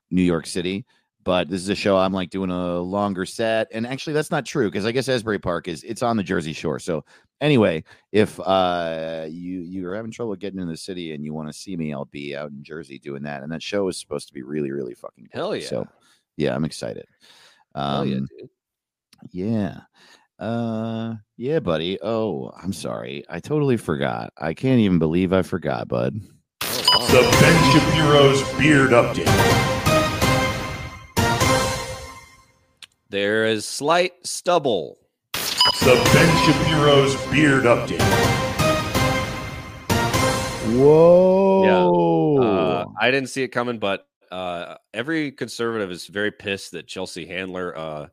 New York City but this is a show I'm like doing a longer set. And actually, that's not true because I guess Asbury Park is it's on the Jersey Shore. So anyway, if uh you you're having trouble getting in the city and you want to see me, I'll be out in Jersey doing that. And that show is supposed to be really really fucking good. Hell yeah. So yeah, I'm excited. Hell yeah, Um, dude. yeah. Uh, yeah, buddy. Oh, I'm sorry. I totally forgot. I can't even believe I forgot, bud. The Ben Shapiro's Beard Update. There is slight stubble. The Ben Shapiro's Beard Update. Whoa. Uh, I didn't see it coming, but uh, every conservative is very pissed that Chelsea Handler uh,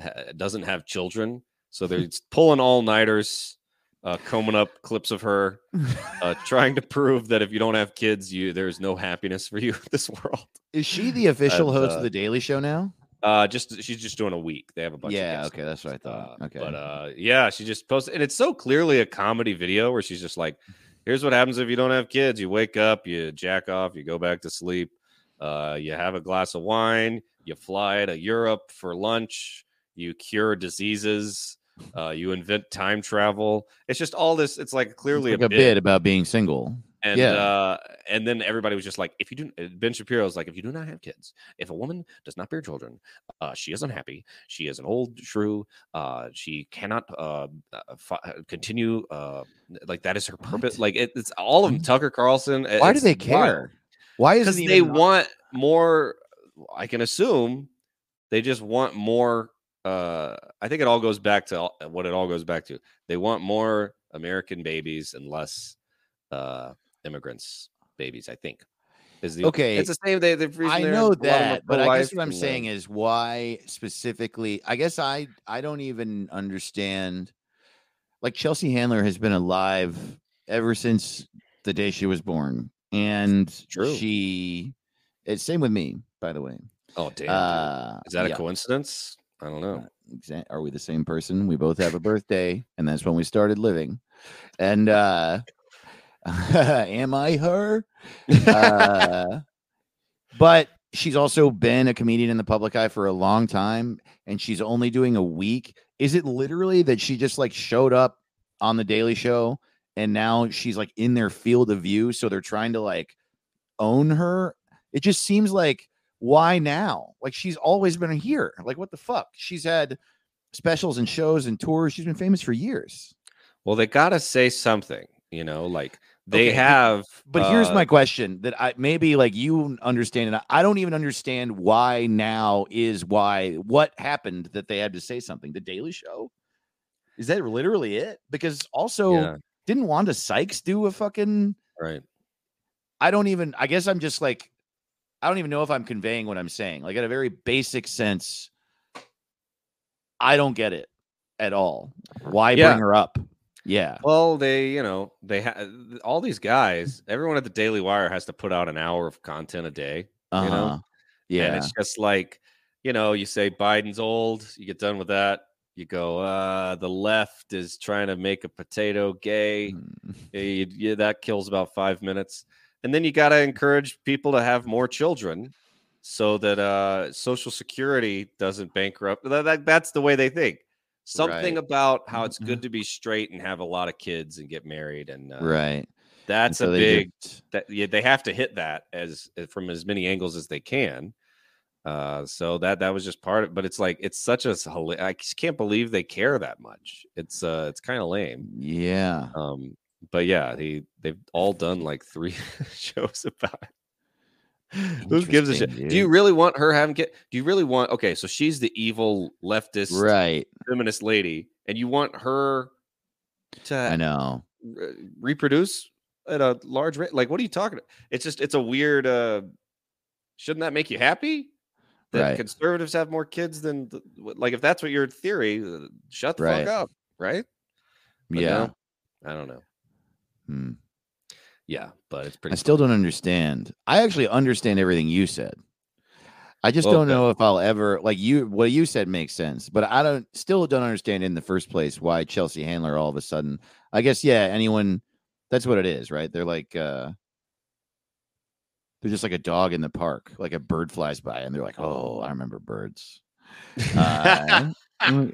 ha- doesn't have children. So they're pulling all nighters, uh, combing up clips of her, uh, trying to prove that if you don't have kids, you there's no happiness for you in this world. Is she the official And, host uh, of the Daily Show now? Uh, just she's just doing a week. They have a bunch. Yeah, okay, that's what I thought. Uh, Okay. But uh, yeah, she just posted, and it's so clearly a comedy video where she's just like, "Here's what happens if you don't have kids: you wake up, you jack off, you go back to sleep, uh, you have a glass of wine, you fly to Europe for lunch, you cure diseases, uh, you invent time travel. It's just all this. It's like clearly It's like a, a bit about being single. And Yeah. uh, and then everybody was just like, if you do, uh, Ben Shapiro's like, if you do not have kids, if a woman does not bear children, uh, she is unhappy. She is an old shrew. Uh, she cannot uh, uh, fi- continue. Uh, like that is her purpose. What? Like it, it's all of them. Tucker Carlson. uh, Why do they care? Why is it they even want more. I can assume they just want more. Uh, I think it all goes back to what it all goes back to. They want more American babies and less uh, immigrants babies. I think is the Okay, It's the same. They, the I know that, but I guess what I'm saying is why specifically. I guess I I don't even understand. Like Chelsea Handler has been alive ever since the day she was born, and True. she. It's same with me, by the way. oh damn. Uh, is that yeah. a coincidence? I don't know. Exa- Are we the same person? We both have a birthday, and that's when we started living. And uh am I her? Uh, but she's also been a comedian in the public eye for a long time, and she's only doing a week. Is it literally that she just like showed up on the Daily Show and now she's like in their field of view? So they're trying to like own her. It just seems like why now? Like she's always been here. Like what the fuck? She's had specials and shows and tours. She's been famous for years. Well, they gotta say something. You know, like they Okay, have. But here's uh, my question that I maybe like you understand and I don't even understand why now is why what happened that they had to say something. The Daily Show? Is that literally it? Because also Yeah, didn't Wanda Sykes do a fucking right. I don't even I guess I'm just like I don't even know if I'm conveying what I'm saying. Like at a very basic sense, I don't get it at all. Why Yeah. bring her up? Yeah. Well, they, you know, they have all these guys. Everyone at the Daily Wire has to put out an hour of content a day. Uh-huh. you know? Yeah. And it's just like, you know, you say Biden's old, you get done with that. You go, uh, the left is trying to make a potato gay. Mm. Yeah, you- that kills about five minutes. And then you got to encourage people to have more children so that uh, Social Security doesn't bankrupt. That, that- that's the way they think. Something Right. about how it's Mhm. good to be straight and have a lot of kids and get married. And uh, right. And that's so a big, just- that, yeah, they have to hit that as uh, from as many angles as they can. Uh, so that that was just part of, but it's like it's such a I just can't believe they care that much. It's uh, it's kind of lame. Yeah. Um, but yeah, he they've all done like three shows about it. Who gives a shit? Interesting, Do you really want her having kid? Do you really want? Okay, so she's the evil leftist Right. feminist lady, and you want her to I know. re- reproduce at a large rate? Like, what are you talking? about? It's just it's a weird. uh Shouldn't that make you happy? That Right. conservatives have more kids than the, like if that's what your theory, uh, shut the Right. fuck up, right? But yeah. no, I don't know. Hmm. Yeah, but it's pretty. I still don't understand. I actually understand everything you said. I just Well, don't know if I'll ever like you. What you said makes sense, but I don't still don't understand in the first place why Chelsea Handler all of a sudden. I guess yeah, anyone. That's what it is, right? They're like uh they're just like a dog in the park. Like a bird flies by, and they're like, "Oh, I remember birds." Uh, uh,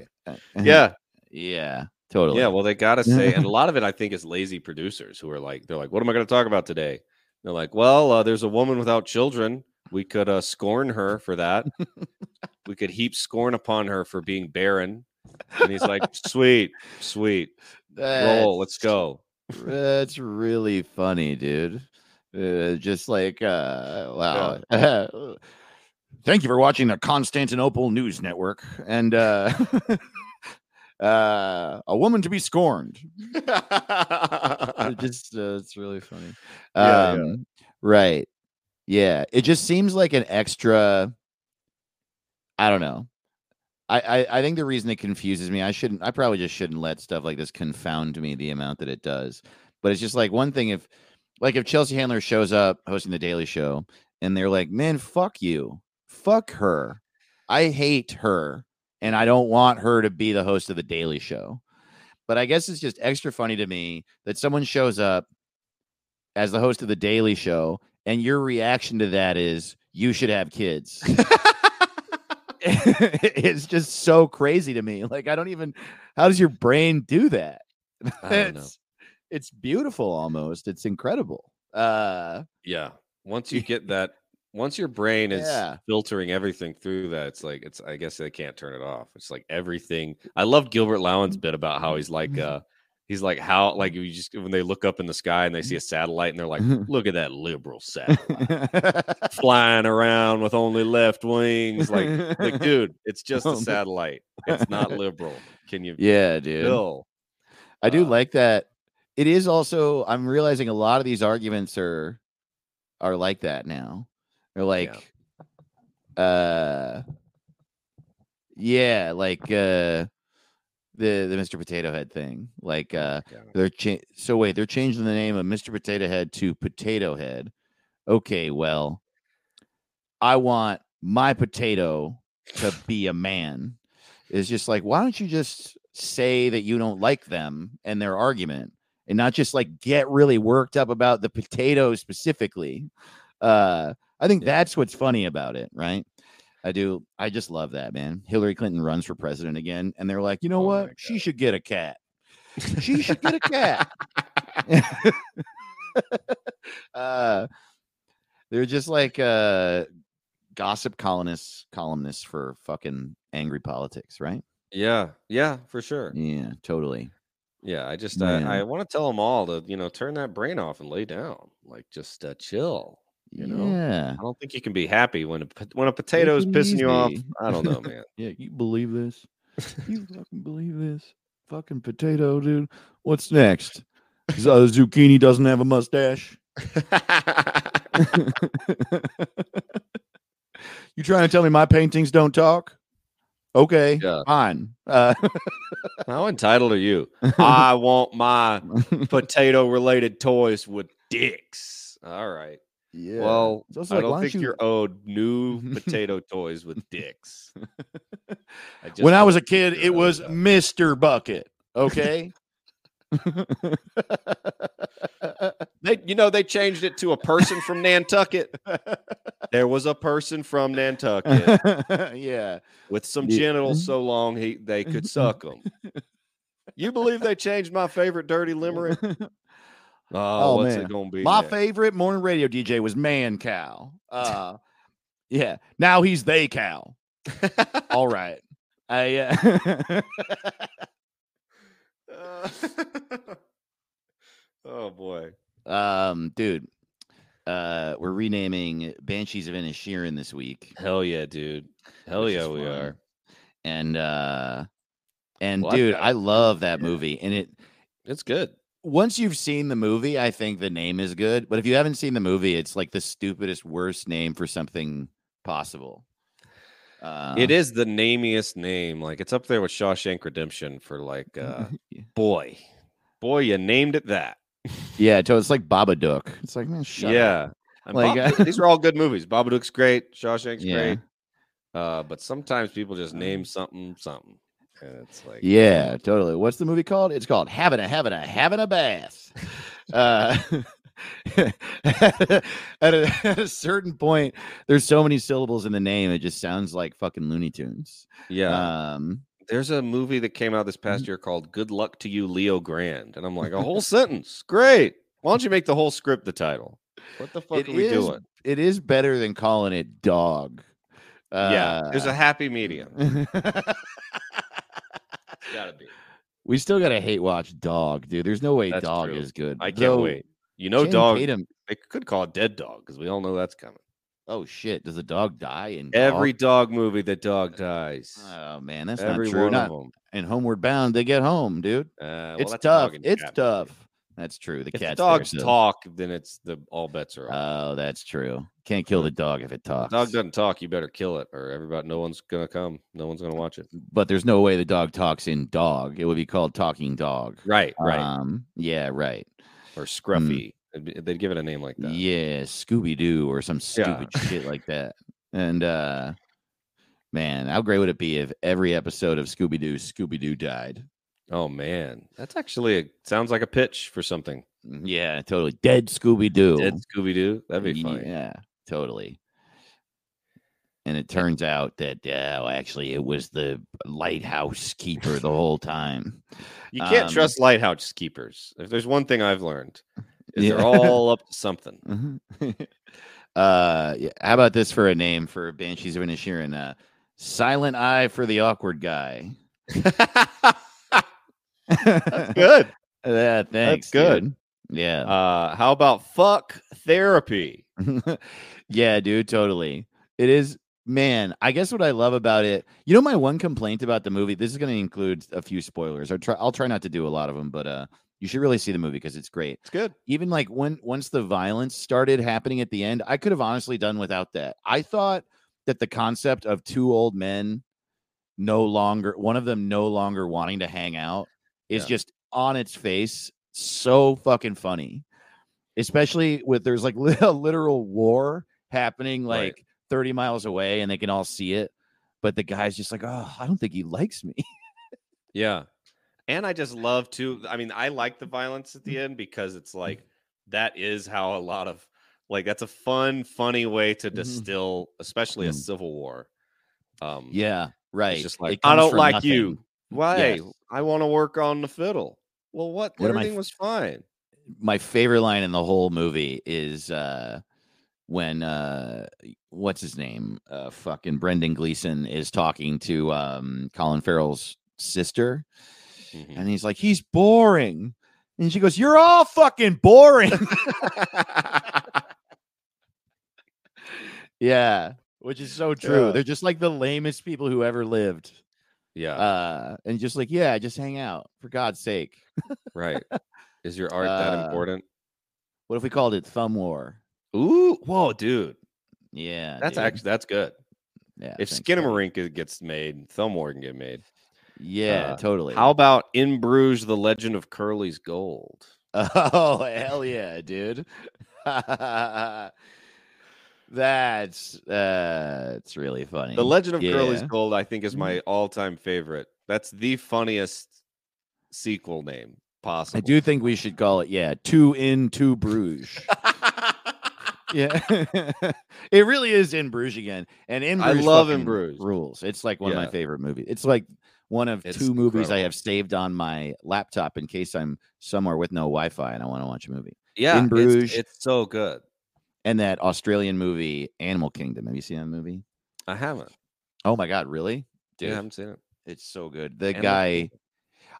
yeah, yeah, totally. yeah. Well, they gotta say, and a lot of it, I think, is lazy producers who are like, they're like, "What am I going to talk about today?" They're like, "Well, uh, there's a woman without children. We could uh, scorn her for that. we could heap scorn upon her for being barren. and he's like, "Sweet, sweet, roll, let's go." That's really funny, dude. Uh, just like uh wow. Thank you for watching the Constantinople News Network and uh uh a woman to be scorned. It just uh, it's really funny. Yeah, Um yeah. right. Yeah. It just seems like an extra I don't know. I, I I think the reason it confuses me, I shouldn't I probably just shouldn't let stuff like this confound me the amount that it does. But it's just like one thing if like if Chelsea Handler shows up hosting the Daily Show and they're like, "Man, fuck you. Fuck her. I hate her and I don't want her to be the host of the Daily Show." But I guess it's just extra funny to me that someone shows up as the host of the Daily Show and your reaction to that is you should have kids. it's just so crazy to me. Like I don't even how does your brain do that? I don't know. it's, it's beautiful almost. It's incredible. Uh Yeah. Once you get that, once your brain is Yeah. filtering everything through that, it's like it's. I guess they can't turn it off. It's like everything. I love Gilbert Lowen's bit about how he's like, uh he's like how like you just when they look up in the sky and they see a satellite and they're like, look at that liberal satellite flying around with only left wings. Like, like dude, it's just a satellite. It's not liberal. Can you? yeah, dude. Bill? I do Uh, like that. It is also I'm realizing a lot of these arguments are are like that now. They're like uh yeah, like uh the the Mr. Potato Head thing. Like uh Yeah. they're cha- so wait, they're changing the name of Mr. Potato Head to Potato Head. Okay, well, I want my potato to be a man. is just like, why don't you just say that you don't like them and their argument and not just like get really worked up about the potato specifically? Uh, I think that's what's funny about it, right? I do. I just love that, man. Hillary Clinton runs for president again, and they're like, you know Oh what? She should get a cat. She should get a cat. uh, they're just like uh, gossip columnists, columnists for fucking angry politics, right? Yeah, yeah, for sure. Yeah, totally. Yeah, I just I want to tell them all to you know turn that brain off and lay down, like just uh, chill. You know? yeah, I don't think you can be happy when a when a potato is pissing you off. I don't know, man. yeah. You believe this? You fucking believe this? Fucking potato, dude. What's next? Uh, zucchini doesn't have a mustache. you trying to tell me my paintings don't talk? Okay, Yeah. fine. Uh, How entitled are you? I want my potato related toys with dicks. All right. Yeah. Well, also I like, don't think you- you're owed new potato toys with dicks. I just when I was a kid, it was that. Mr. Bucket. Okay. They, you know, they changed it to a person from Nantucket. There was a person from Nantucket yeah. with some Yeah. genitals so long he they could suck them. You believe they changed my favorite dirty limerick? Oh, Oh, what's man. it gonna be? My next? favorite morning radio DJ was Mancow. Uh, yeah. Now he's they cow. All right. I uh, oh boy. um, dude. Uh, we're renaming Banshees of Inisherin this week. Hell yeah, dude. Hell yeah, we fun. are. And uh, and Well, dude, got- I love that movie. And it It's good. Once you've seen the movie, I think the name is good. But if you haven't seen the movie, it's like the stupidest, worst name for something possible. Uh, it is the namiest name. Like it's up there with Shawshank Redemption for like uh Yeah. boy. Boy, you named it that. Yeah, so it's like Babadook. It's like, man, shut yeah. Like, Bob- uh, these are all good movies. Babadook's great. Shawshank's Yeah. great. Uh, but sometimes people just name something something. And it's like Yeah, totally. What's the movie called? It's called Having a Having a Having a Bath. Uh, at, a, at a certain point, there's so many syllables in the name, it just sounds like fucking Looney Tunes. Yeah. Um, There's a movie that came out this Mm-hmm. past year called Good Luck to You, Leo Grande. And I'm like, a whole sentence. Great. Why don't you make the whole script the title? What the fuck it are we is- doing? It is better than calling it dog. yeah. There's a Uh, happy medium. Gotta be. We still gotta hate watch Dog, dude. There's no way That's Dog true. is good. I can't Though wait. You know, Channing dog. Tatum- They could call it Dead Dog because we all know that's coming. oh shit, does the dog die in Every Dog? dog movie, the dog dies. Oh man, that's Every not true. one Not of them. in Homeward Bound, they get home, dude. Uh, well, it's that's a dog tough. It's tough. That's true. The If the dogs there, so- talk, then it's the all bets are off. Oh, that's true. Can't kill the dog if it talks. dog doesn't talk, you better kill it, or everybody, no one's gonna come, no one's gonna watch it. but there's no way the dog talks in Dog. It would be called Talking Dog. Right, right, Um, yeah, right. or Scruffy. It'd They'd give it a name like that. Yeah, Scooby Doo or some stupid shit like that. And uh man, how great would it be if every episode of Scooby Doo Scooby Doo died? Oh man, that's actually a, sounds like a pitch for something. Mm, Yeah, totally. Dead Scooby Doo. Dead Scooby Doo. That'd be funny. Yeah, totally. And it turns out that uh, actually it was the lighthouse keeper the whole time. You can't Um, trust lighthouse keepers. If there's one thing I've learned, is Yeah. they're all up to something. Mhm. uh, yeah, how about this for a name for Banshees of Inisherin? Uh, Silent Eye for the awkward guy. That's good. Yeah, thanks. That's good. dude. Yeah. Uh, how about fuck therapy? yeah, dude, totally. It is man, I guess what I love about it, you know my one complaint about the movie, this is going to include a few spoilers. I'll try I'll try not to do a lot of them, but uh you should really see the movie because it's great. It's good. Even like when once the violence started happening at the end, I could have honestly done without that. I thought that the concept of two old men no longer one of them no longer wanting to hang out is Yeah. just on its face so fucking funny especially with there's like a literal war happening Right. like 30 miles away and they can all see it but the guy's just like oh i don't think he likes me Yeah. And I just love to I mean, I like the violence at Mm-hmm. the end because it's like that is how a lot of like that's a fun, funny way to Mhm. distill, especially a Mm. civil war. Um yeah right it's just like I don't like you. Why? Yes. I want to work on the fiddle. Well, what? One of my Everything was fine. my favorite line in the whole movie is uh when uh what's his name uh fucking brendan gleeson is talking to um colin farrell's sister Mhm. and he's like he's boring and she goes you're all fucking boring yeah which is so true Yeah. they're just like the lamest people who ever lived yeah, uh and just like yeah just hang out for god's sake right. Is your art that uh, important? what if we called it thumb war Ooh, whoa, dude. yeah That's dude. actually that's good. yeah If. Skinamarink gets made, Thumb War can get made. Yeah, Uh, totally. How about In Bruges, The Legend of Curly's Gold? Oh hell yeah, dude. that's uh it's really funny. The Legend of Curly's Gold, I think, is Mhm. my all-time favorite. That's the funniest sequel name possible. I do think we should call it, yeah, two in two Bruges. yeah. it really is in Bruges again. And in I love In Bruges. rules. It's like one of my favorite movies. It's like one of It's two movies I have saved on my laptop in case I'm somewhere with no Wi-Fi and I want to watch a movie. yeah, In it's- Bruges. It's, so good. And that Australian movie Animal Kingdom. Have you seen that movie? I haven't. Oh my god, really? Dude, Dude, I haven't seen it. it's so good. The Animal guy Kingdom.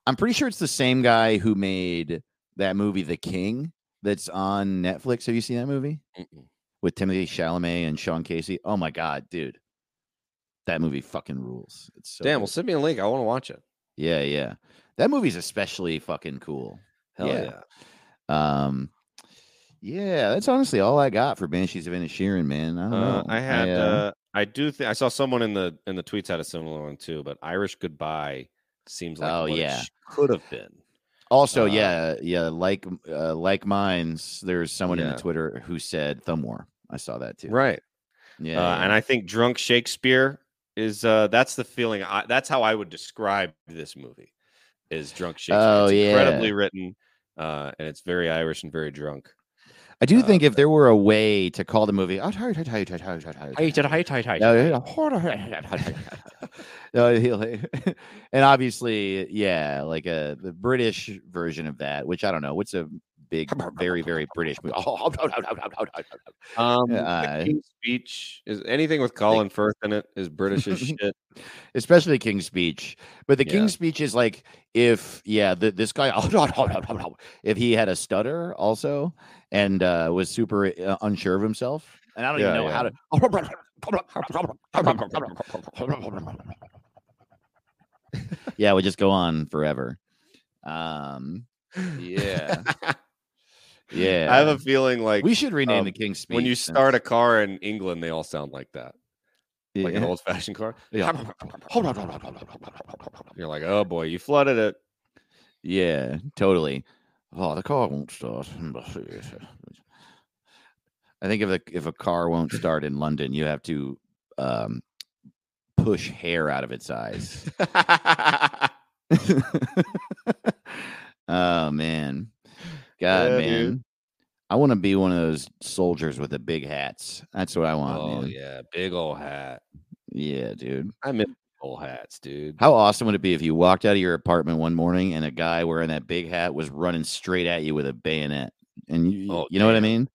I'm pretty sure it's the same guy who made that movie The King that's on Netflix. Have you seen that movie? Mm-mm. With Timothée Chalamet and Sean Casey? Oh my god, dude. That movie fucking rules. It's so Damn, well, send me a link. I want to watch it. Yeah, yeah. That movie's especially fucking cool. Hell Yeah. yeah. Um yeah, that's honestly all I got for Banshees of Inisherin, man. I don't Uh, know. I had. uh, uh, I do think I saw someone in the in the tweets had a similar one too. But Irish Goodbye seems like Oh, what yeah. could have been. Also, Uh, yeah, yeah, like uh, like mine's. There's someone in the Twitter who said Thumb War. I saw that too. Right. Yeah, uh, yeah. And I think Drunk Shakespeare is. uh That's the feeling. I, that's how I would describe this movie. Is Drunk Shakespeare? Oh, it's yeah. incredibly written, uh, and it's very Irish and very drunk. I do uh, think if there were a way to call the movie, oh, No, he'll- and obviously, yeah, like a the British version of that, which I don't know, what's a big, very, very British movie. Um, the Uh, King's Speech is anything with Colin Firth in it is British as shit. especially King's Speech. But the Yeah. King's Speech is like if yeah, the, this guy if he had a stutter also and uh, was super uh, unsure of himself, and I don't Yeah, even know how to. yeah, would just go on forever. Um, yeah, yeah. I have a feeling like we should rename um, the King's Speech when you start a car in England, they all sound like that, like an old fashioned car. Yeah. You're like, oh boy, you flooded it. Yeah, totally. Oh, the car won't start. I think if a if a car won't start in London, you have to um, push hair out of its eyes. oh man, God, Yeah, man, dude. I want to be one of those soldiers with the big hats. That's what I want. oh man. yeah, big old hat. yeah, dude. I miss old hats, dude. How awesome would it be if you walked out of your apartment one morning and a guy wearing that big hat was running straight at you with a bayonet? And you, Oh, you know what I mean?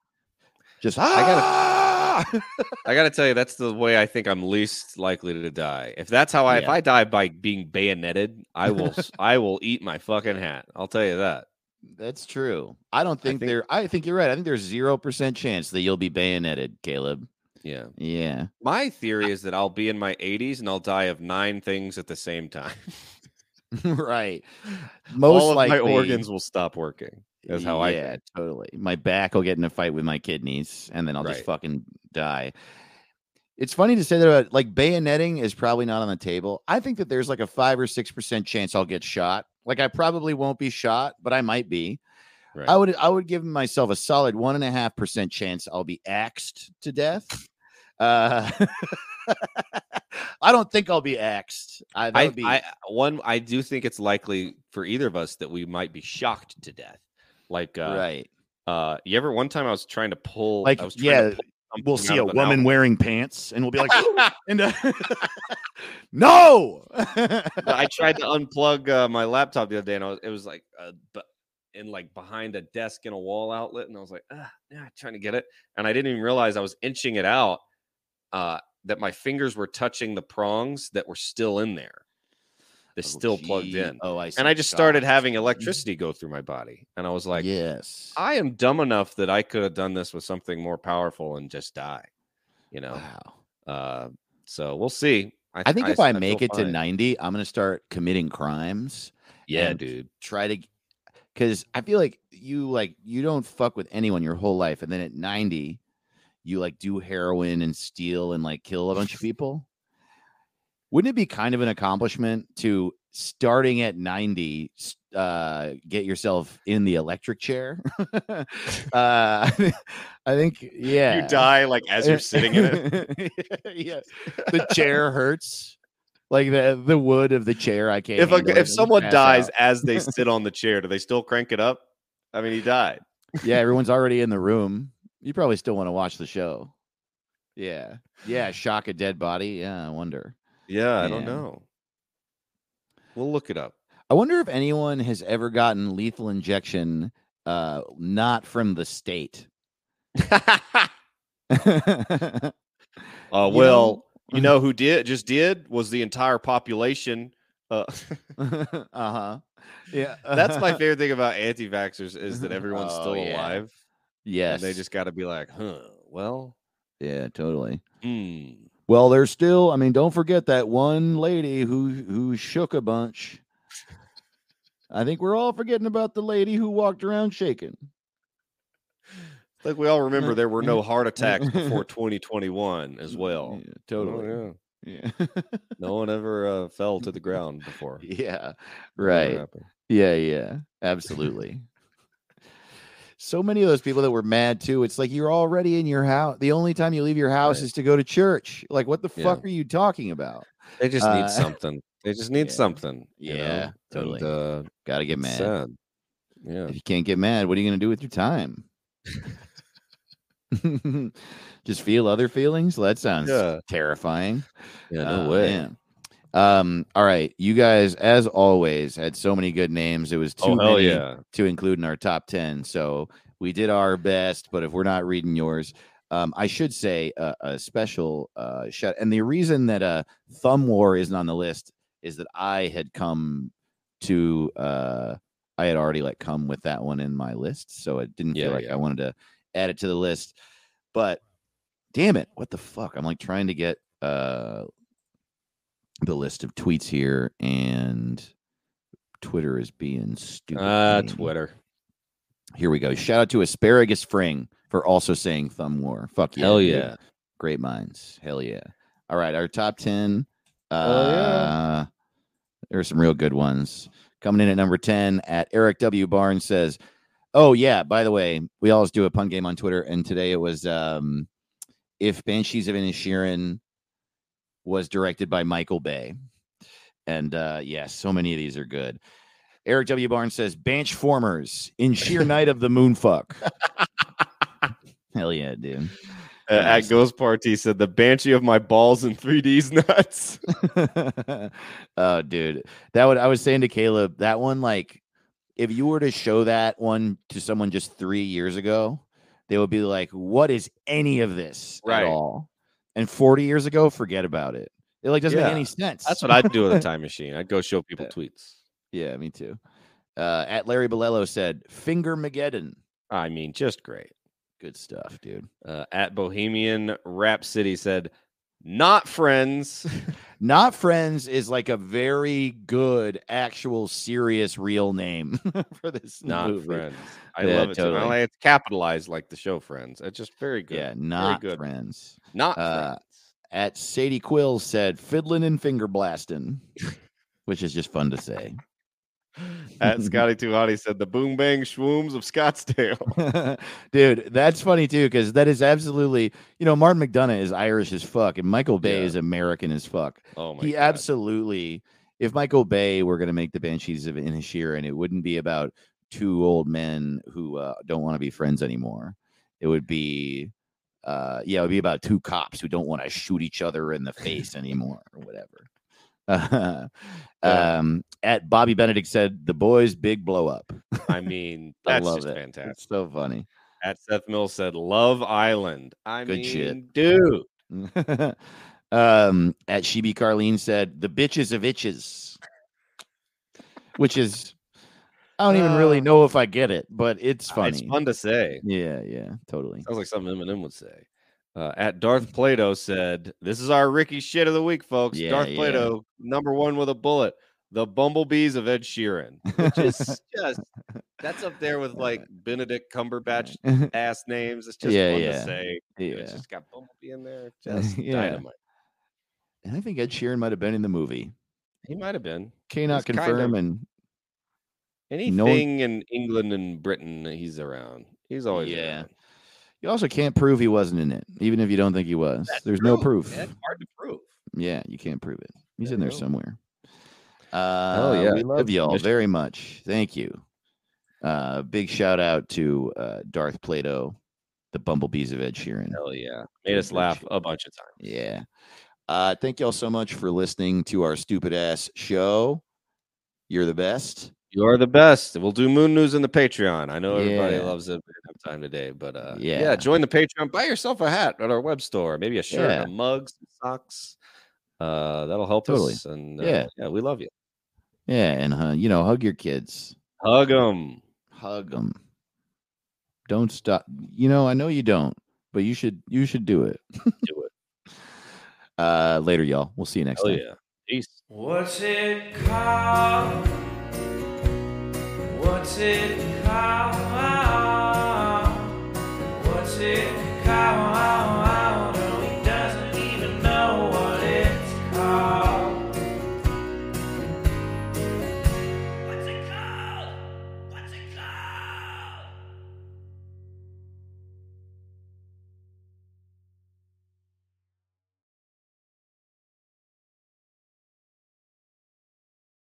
Just I gotta- "Ah!" I gotta tell you, that's the way I think I'm least likely to die. If that's how I, if I die by being bayoneted, I will, s- I will eat my fucking hat. I'll tell you that. That's true. I don't think, think- there. I think you're right. I think there's zero percent chance that you'll be bayoneted, Caleb. Yeah. Yeah. My theory is that I'll be in my 80s and I'll die of nine things at the same time. right. Most All of likely, my organs will stop working. That's how I yeah, totally. My back will get in a fight with my kidneys, and then I'll just fucking die. It's funny to say that uh, like bayoneting is probably not on the table. I think that there's like a five or six percent chance I'll get shot. Like I probably won't be shot, but I might be. Right. I would I would give myself a solid one and a half percent chance I'll be axed to death. Uh, I don't think I'll be axed. I, I, be, I one I do think it's likely for either of us that we might be shocked to death. Like uh right. uh you ever one time I was trying to pull Like, I was yeah, We'll see a woman outlet. wearing pants, and we'll be like, and uh, no. I tried to unplug uh, my laptop the other day, and I was, it was like, uh, but like behind a desk in a wall outlet, and I was like, ah, yeah, trying to get it, and I didn't even realize I was inching it out. Uh, that my fingers were touching the prongs that were still in there. They're Oh, still plugged in, Oh, I see. and I just started having electricity go through my body, and I was like, yes. I am dumb enough that I could have done this with something more powerful and just die. You know, Wow. uh, so we'll see. I think if I, feel make it to 90, I'm going to start committing crimes. yeah, dude. Try to, because I feel like you like you don't fuck with anyone your whole life, and then at 90, you like do heroin and steal and like kill a bunch of people. Wouldn't it be kind of an accomplishment to starting at 90 uh get yourself in the electric chair uh i think yeah You die like as you're sitting in it. yeah the chair hurts like the the wood of the chair i can't if a, handle it, I if someone dies out. as they sit on the chair, do they still crank it up? I mean, he died. yeah everyone's already in the room you probably still want to watch the show yeah yeah shock a dead body yeah i wonder Yeah, I don't know. We'll look it up. i wonder if anyone has ever gotten lethal injection uh not from the state Uh, You well, you know who did just did was the entire population. Uh, uh-huh yeah that's my favorite thing about anti-vaxxers is that everyone's Oh, still yeah. alive. Yes And they just got to be like, huh, well, yeah totally hmm. Well, there's still. I mean, don't forget that one lady who who shook a bunch. I think we're all forgetting about the lady who walked around shaking. Like we all remember there were no heart attacks before 2021 as well. Yeah, Oh, totally. yeah. Yeah. No one ever uh, fell to the ground before. yeah. Right. Yeah. Yeah. Absolutely. So many of those people that were mad too. It's like you're already in your house. The only time you leave your house Right. is to go to church. Like, what the Yeah. fuck are you talking about? They just Uh, need something. They just need yeah. something. Yeah, know? totally. And, uh, Got to get mad. sad. Yeah. If you can't get mad, what are you going to do with your time? Just feel other feelings? Well, that sounds Yeah. terrifying. Yeah. No Oh, way. man. Um, all right, you guys, as always, had so many good names. It was too Oh many yeah! to include in our top 10. So we did our best, but if we're not reading yours, um, I should say uh, a special uh, shout. And the reason that uh, Thumb War isn't on the list is that I had come to, uh, I had already like come with that one in my list. So it didn't feel like yeah. I wanted to add it to the list. But damn it, what the fuck? I'm like trying to get uh, the list of tweets here and Twitter is being stupid. Uh. Twitter. Here we go. Shout out to Asparagus Fring for also saying thumb war. Fuck yeah. Hell dude. yeah. Great minds. Hell yeah. All right. Our top 10. Uh, yeah. There are some real good ones. Coming in at number 10 at Eric W. Barnes says, Oh, yeah. By the way, we always do a pun game on Twitter. And today it was um, if Banshees of Inisherin was directed by Michael Bay. And uh, yeah, so many of these are good. Eric W. Barnes says, Banch Formers in sheer night of the moonfuck. Hell yeah, dude. Uh, at Ghost Party said the banshee of my balls and 3D's nuts. oh, dude. That would I was saying to Caleb, that one, like, if you were to show that one to someone just three years ago, they would be like, What is any of this Right. at all? And 40 years ago, forget about it. It like doesn't Yeah, make any sense. That's what I'd do with a time machine. I'd go show people tweets. yeah, me too. Uh, at Larry Bolello said, Finger Mageddon. I mean, just great. Good stuff, dude. Uh, at Bohemian Rap City said, not friends. Not Friends is like a very good, actual, serious, real name for this not movie. friends. I Yeah, love it. totally. I like it's capitalized like the show Friends. It's just very good. Yeah, not good. Friends. Not Uh, friends. At Sadie Quill said fiddling and finger blasting, which is just fun to say. At Scotty Tuhati said the boom bang schwooms of Scottsdale. Dude, that's funny too, because that is absolutely, you know, Martin McDonagh is Irish as fuck, and Michael Bay Yeah. is American as fuck. Oh my he god. absolutely, if Michael Bay were going to make the Banshees of Inisherin, it wouldn't be about two old men who uh, don't want to be friends anymore. It would be, uh, yeah, it would be about two cops who don't want to shoot each other in the face anymore or whatever. Uh, Yeah. um, at Bobby Benedict said, "The boys' big blow up." I mean, I that's love just it. fantastic. It's so funny. At Seth Mills said Love Island. I Good mean, shit. dude. um, at Shibi Carlene said, "The bitches of itches," which is, I don't even really Uh, know if I get it, but it's funny. It's fun to say. Yeah, yeah, totally. Sounds like something Eminem would say. Uh, at Darth Plato said, "This is our Ricky shit of the week, folks." Yeah, Darth yeah. Plato, number one with a bullet, the Bumblebees of Ed Sheeran, which is just that's up there with like Benedict Cumberbatch ass names. It's just Yeah, fun yeah. to say. yeah, It's just got Bumblebee in there. Just Yeah. dynamite. and I think Ed Sheeran might have been in the movie. He might have been Cannot He's kind confirm, of- and anything in England and Britain. He's around. He's always Yeah. around. You also can't prove he wasn't in it, even if you don't think he was. That's There's no proof. That's hard to prove. Yeah, you can't prove it. He's There in there go. somewhere. Uh, yeah. we love Good y'all submission. very much. Thank you. Uh, big shout out to uh, Darth Plato, the Bumblebees of Ed Sheeran. Hell yeah, made us laugh a bunch of times. Yeah. Uh, thank y'all so much for listening to our stupid ass show. You're the best. You are the best. We'll do moon news in the Patreon. I know everybody Yeah. loves it. We didn't have time today, but uh, Yeah. yeah, join the Patreon. Buy yourself a hat at our web store, maybe a shirt, Yeah. a mug, some socks. Uh, that'll help Totally. us. And uh, Yeah. yeah, we love you. Yeah, and uh, you know, hug your kids. Hug them. Hug them. Don't stop. You know, I know you don't, but you should. You should do it. Do it. Uh, later, y'all. We'll see you next Hell time. yeah. Peace. What's it called? What's it called? What's it called?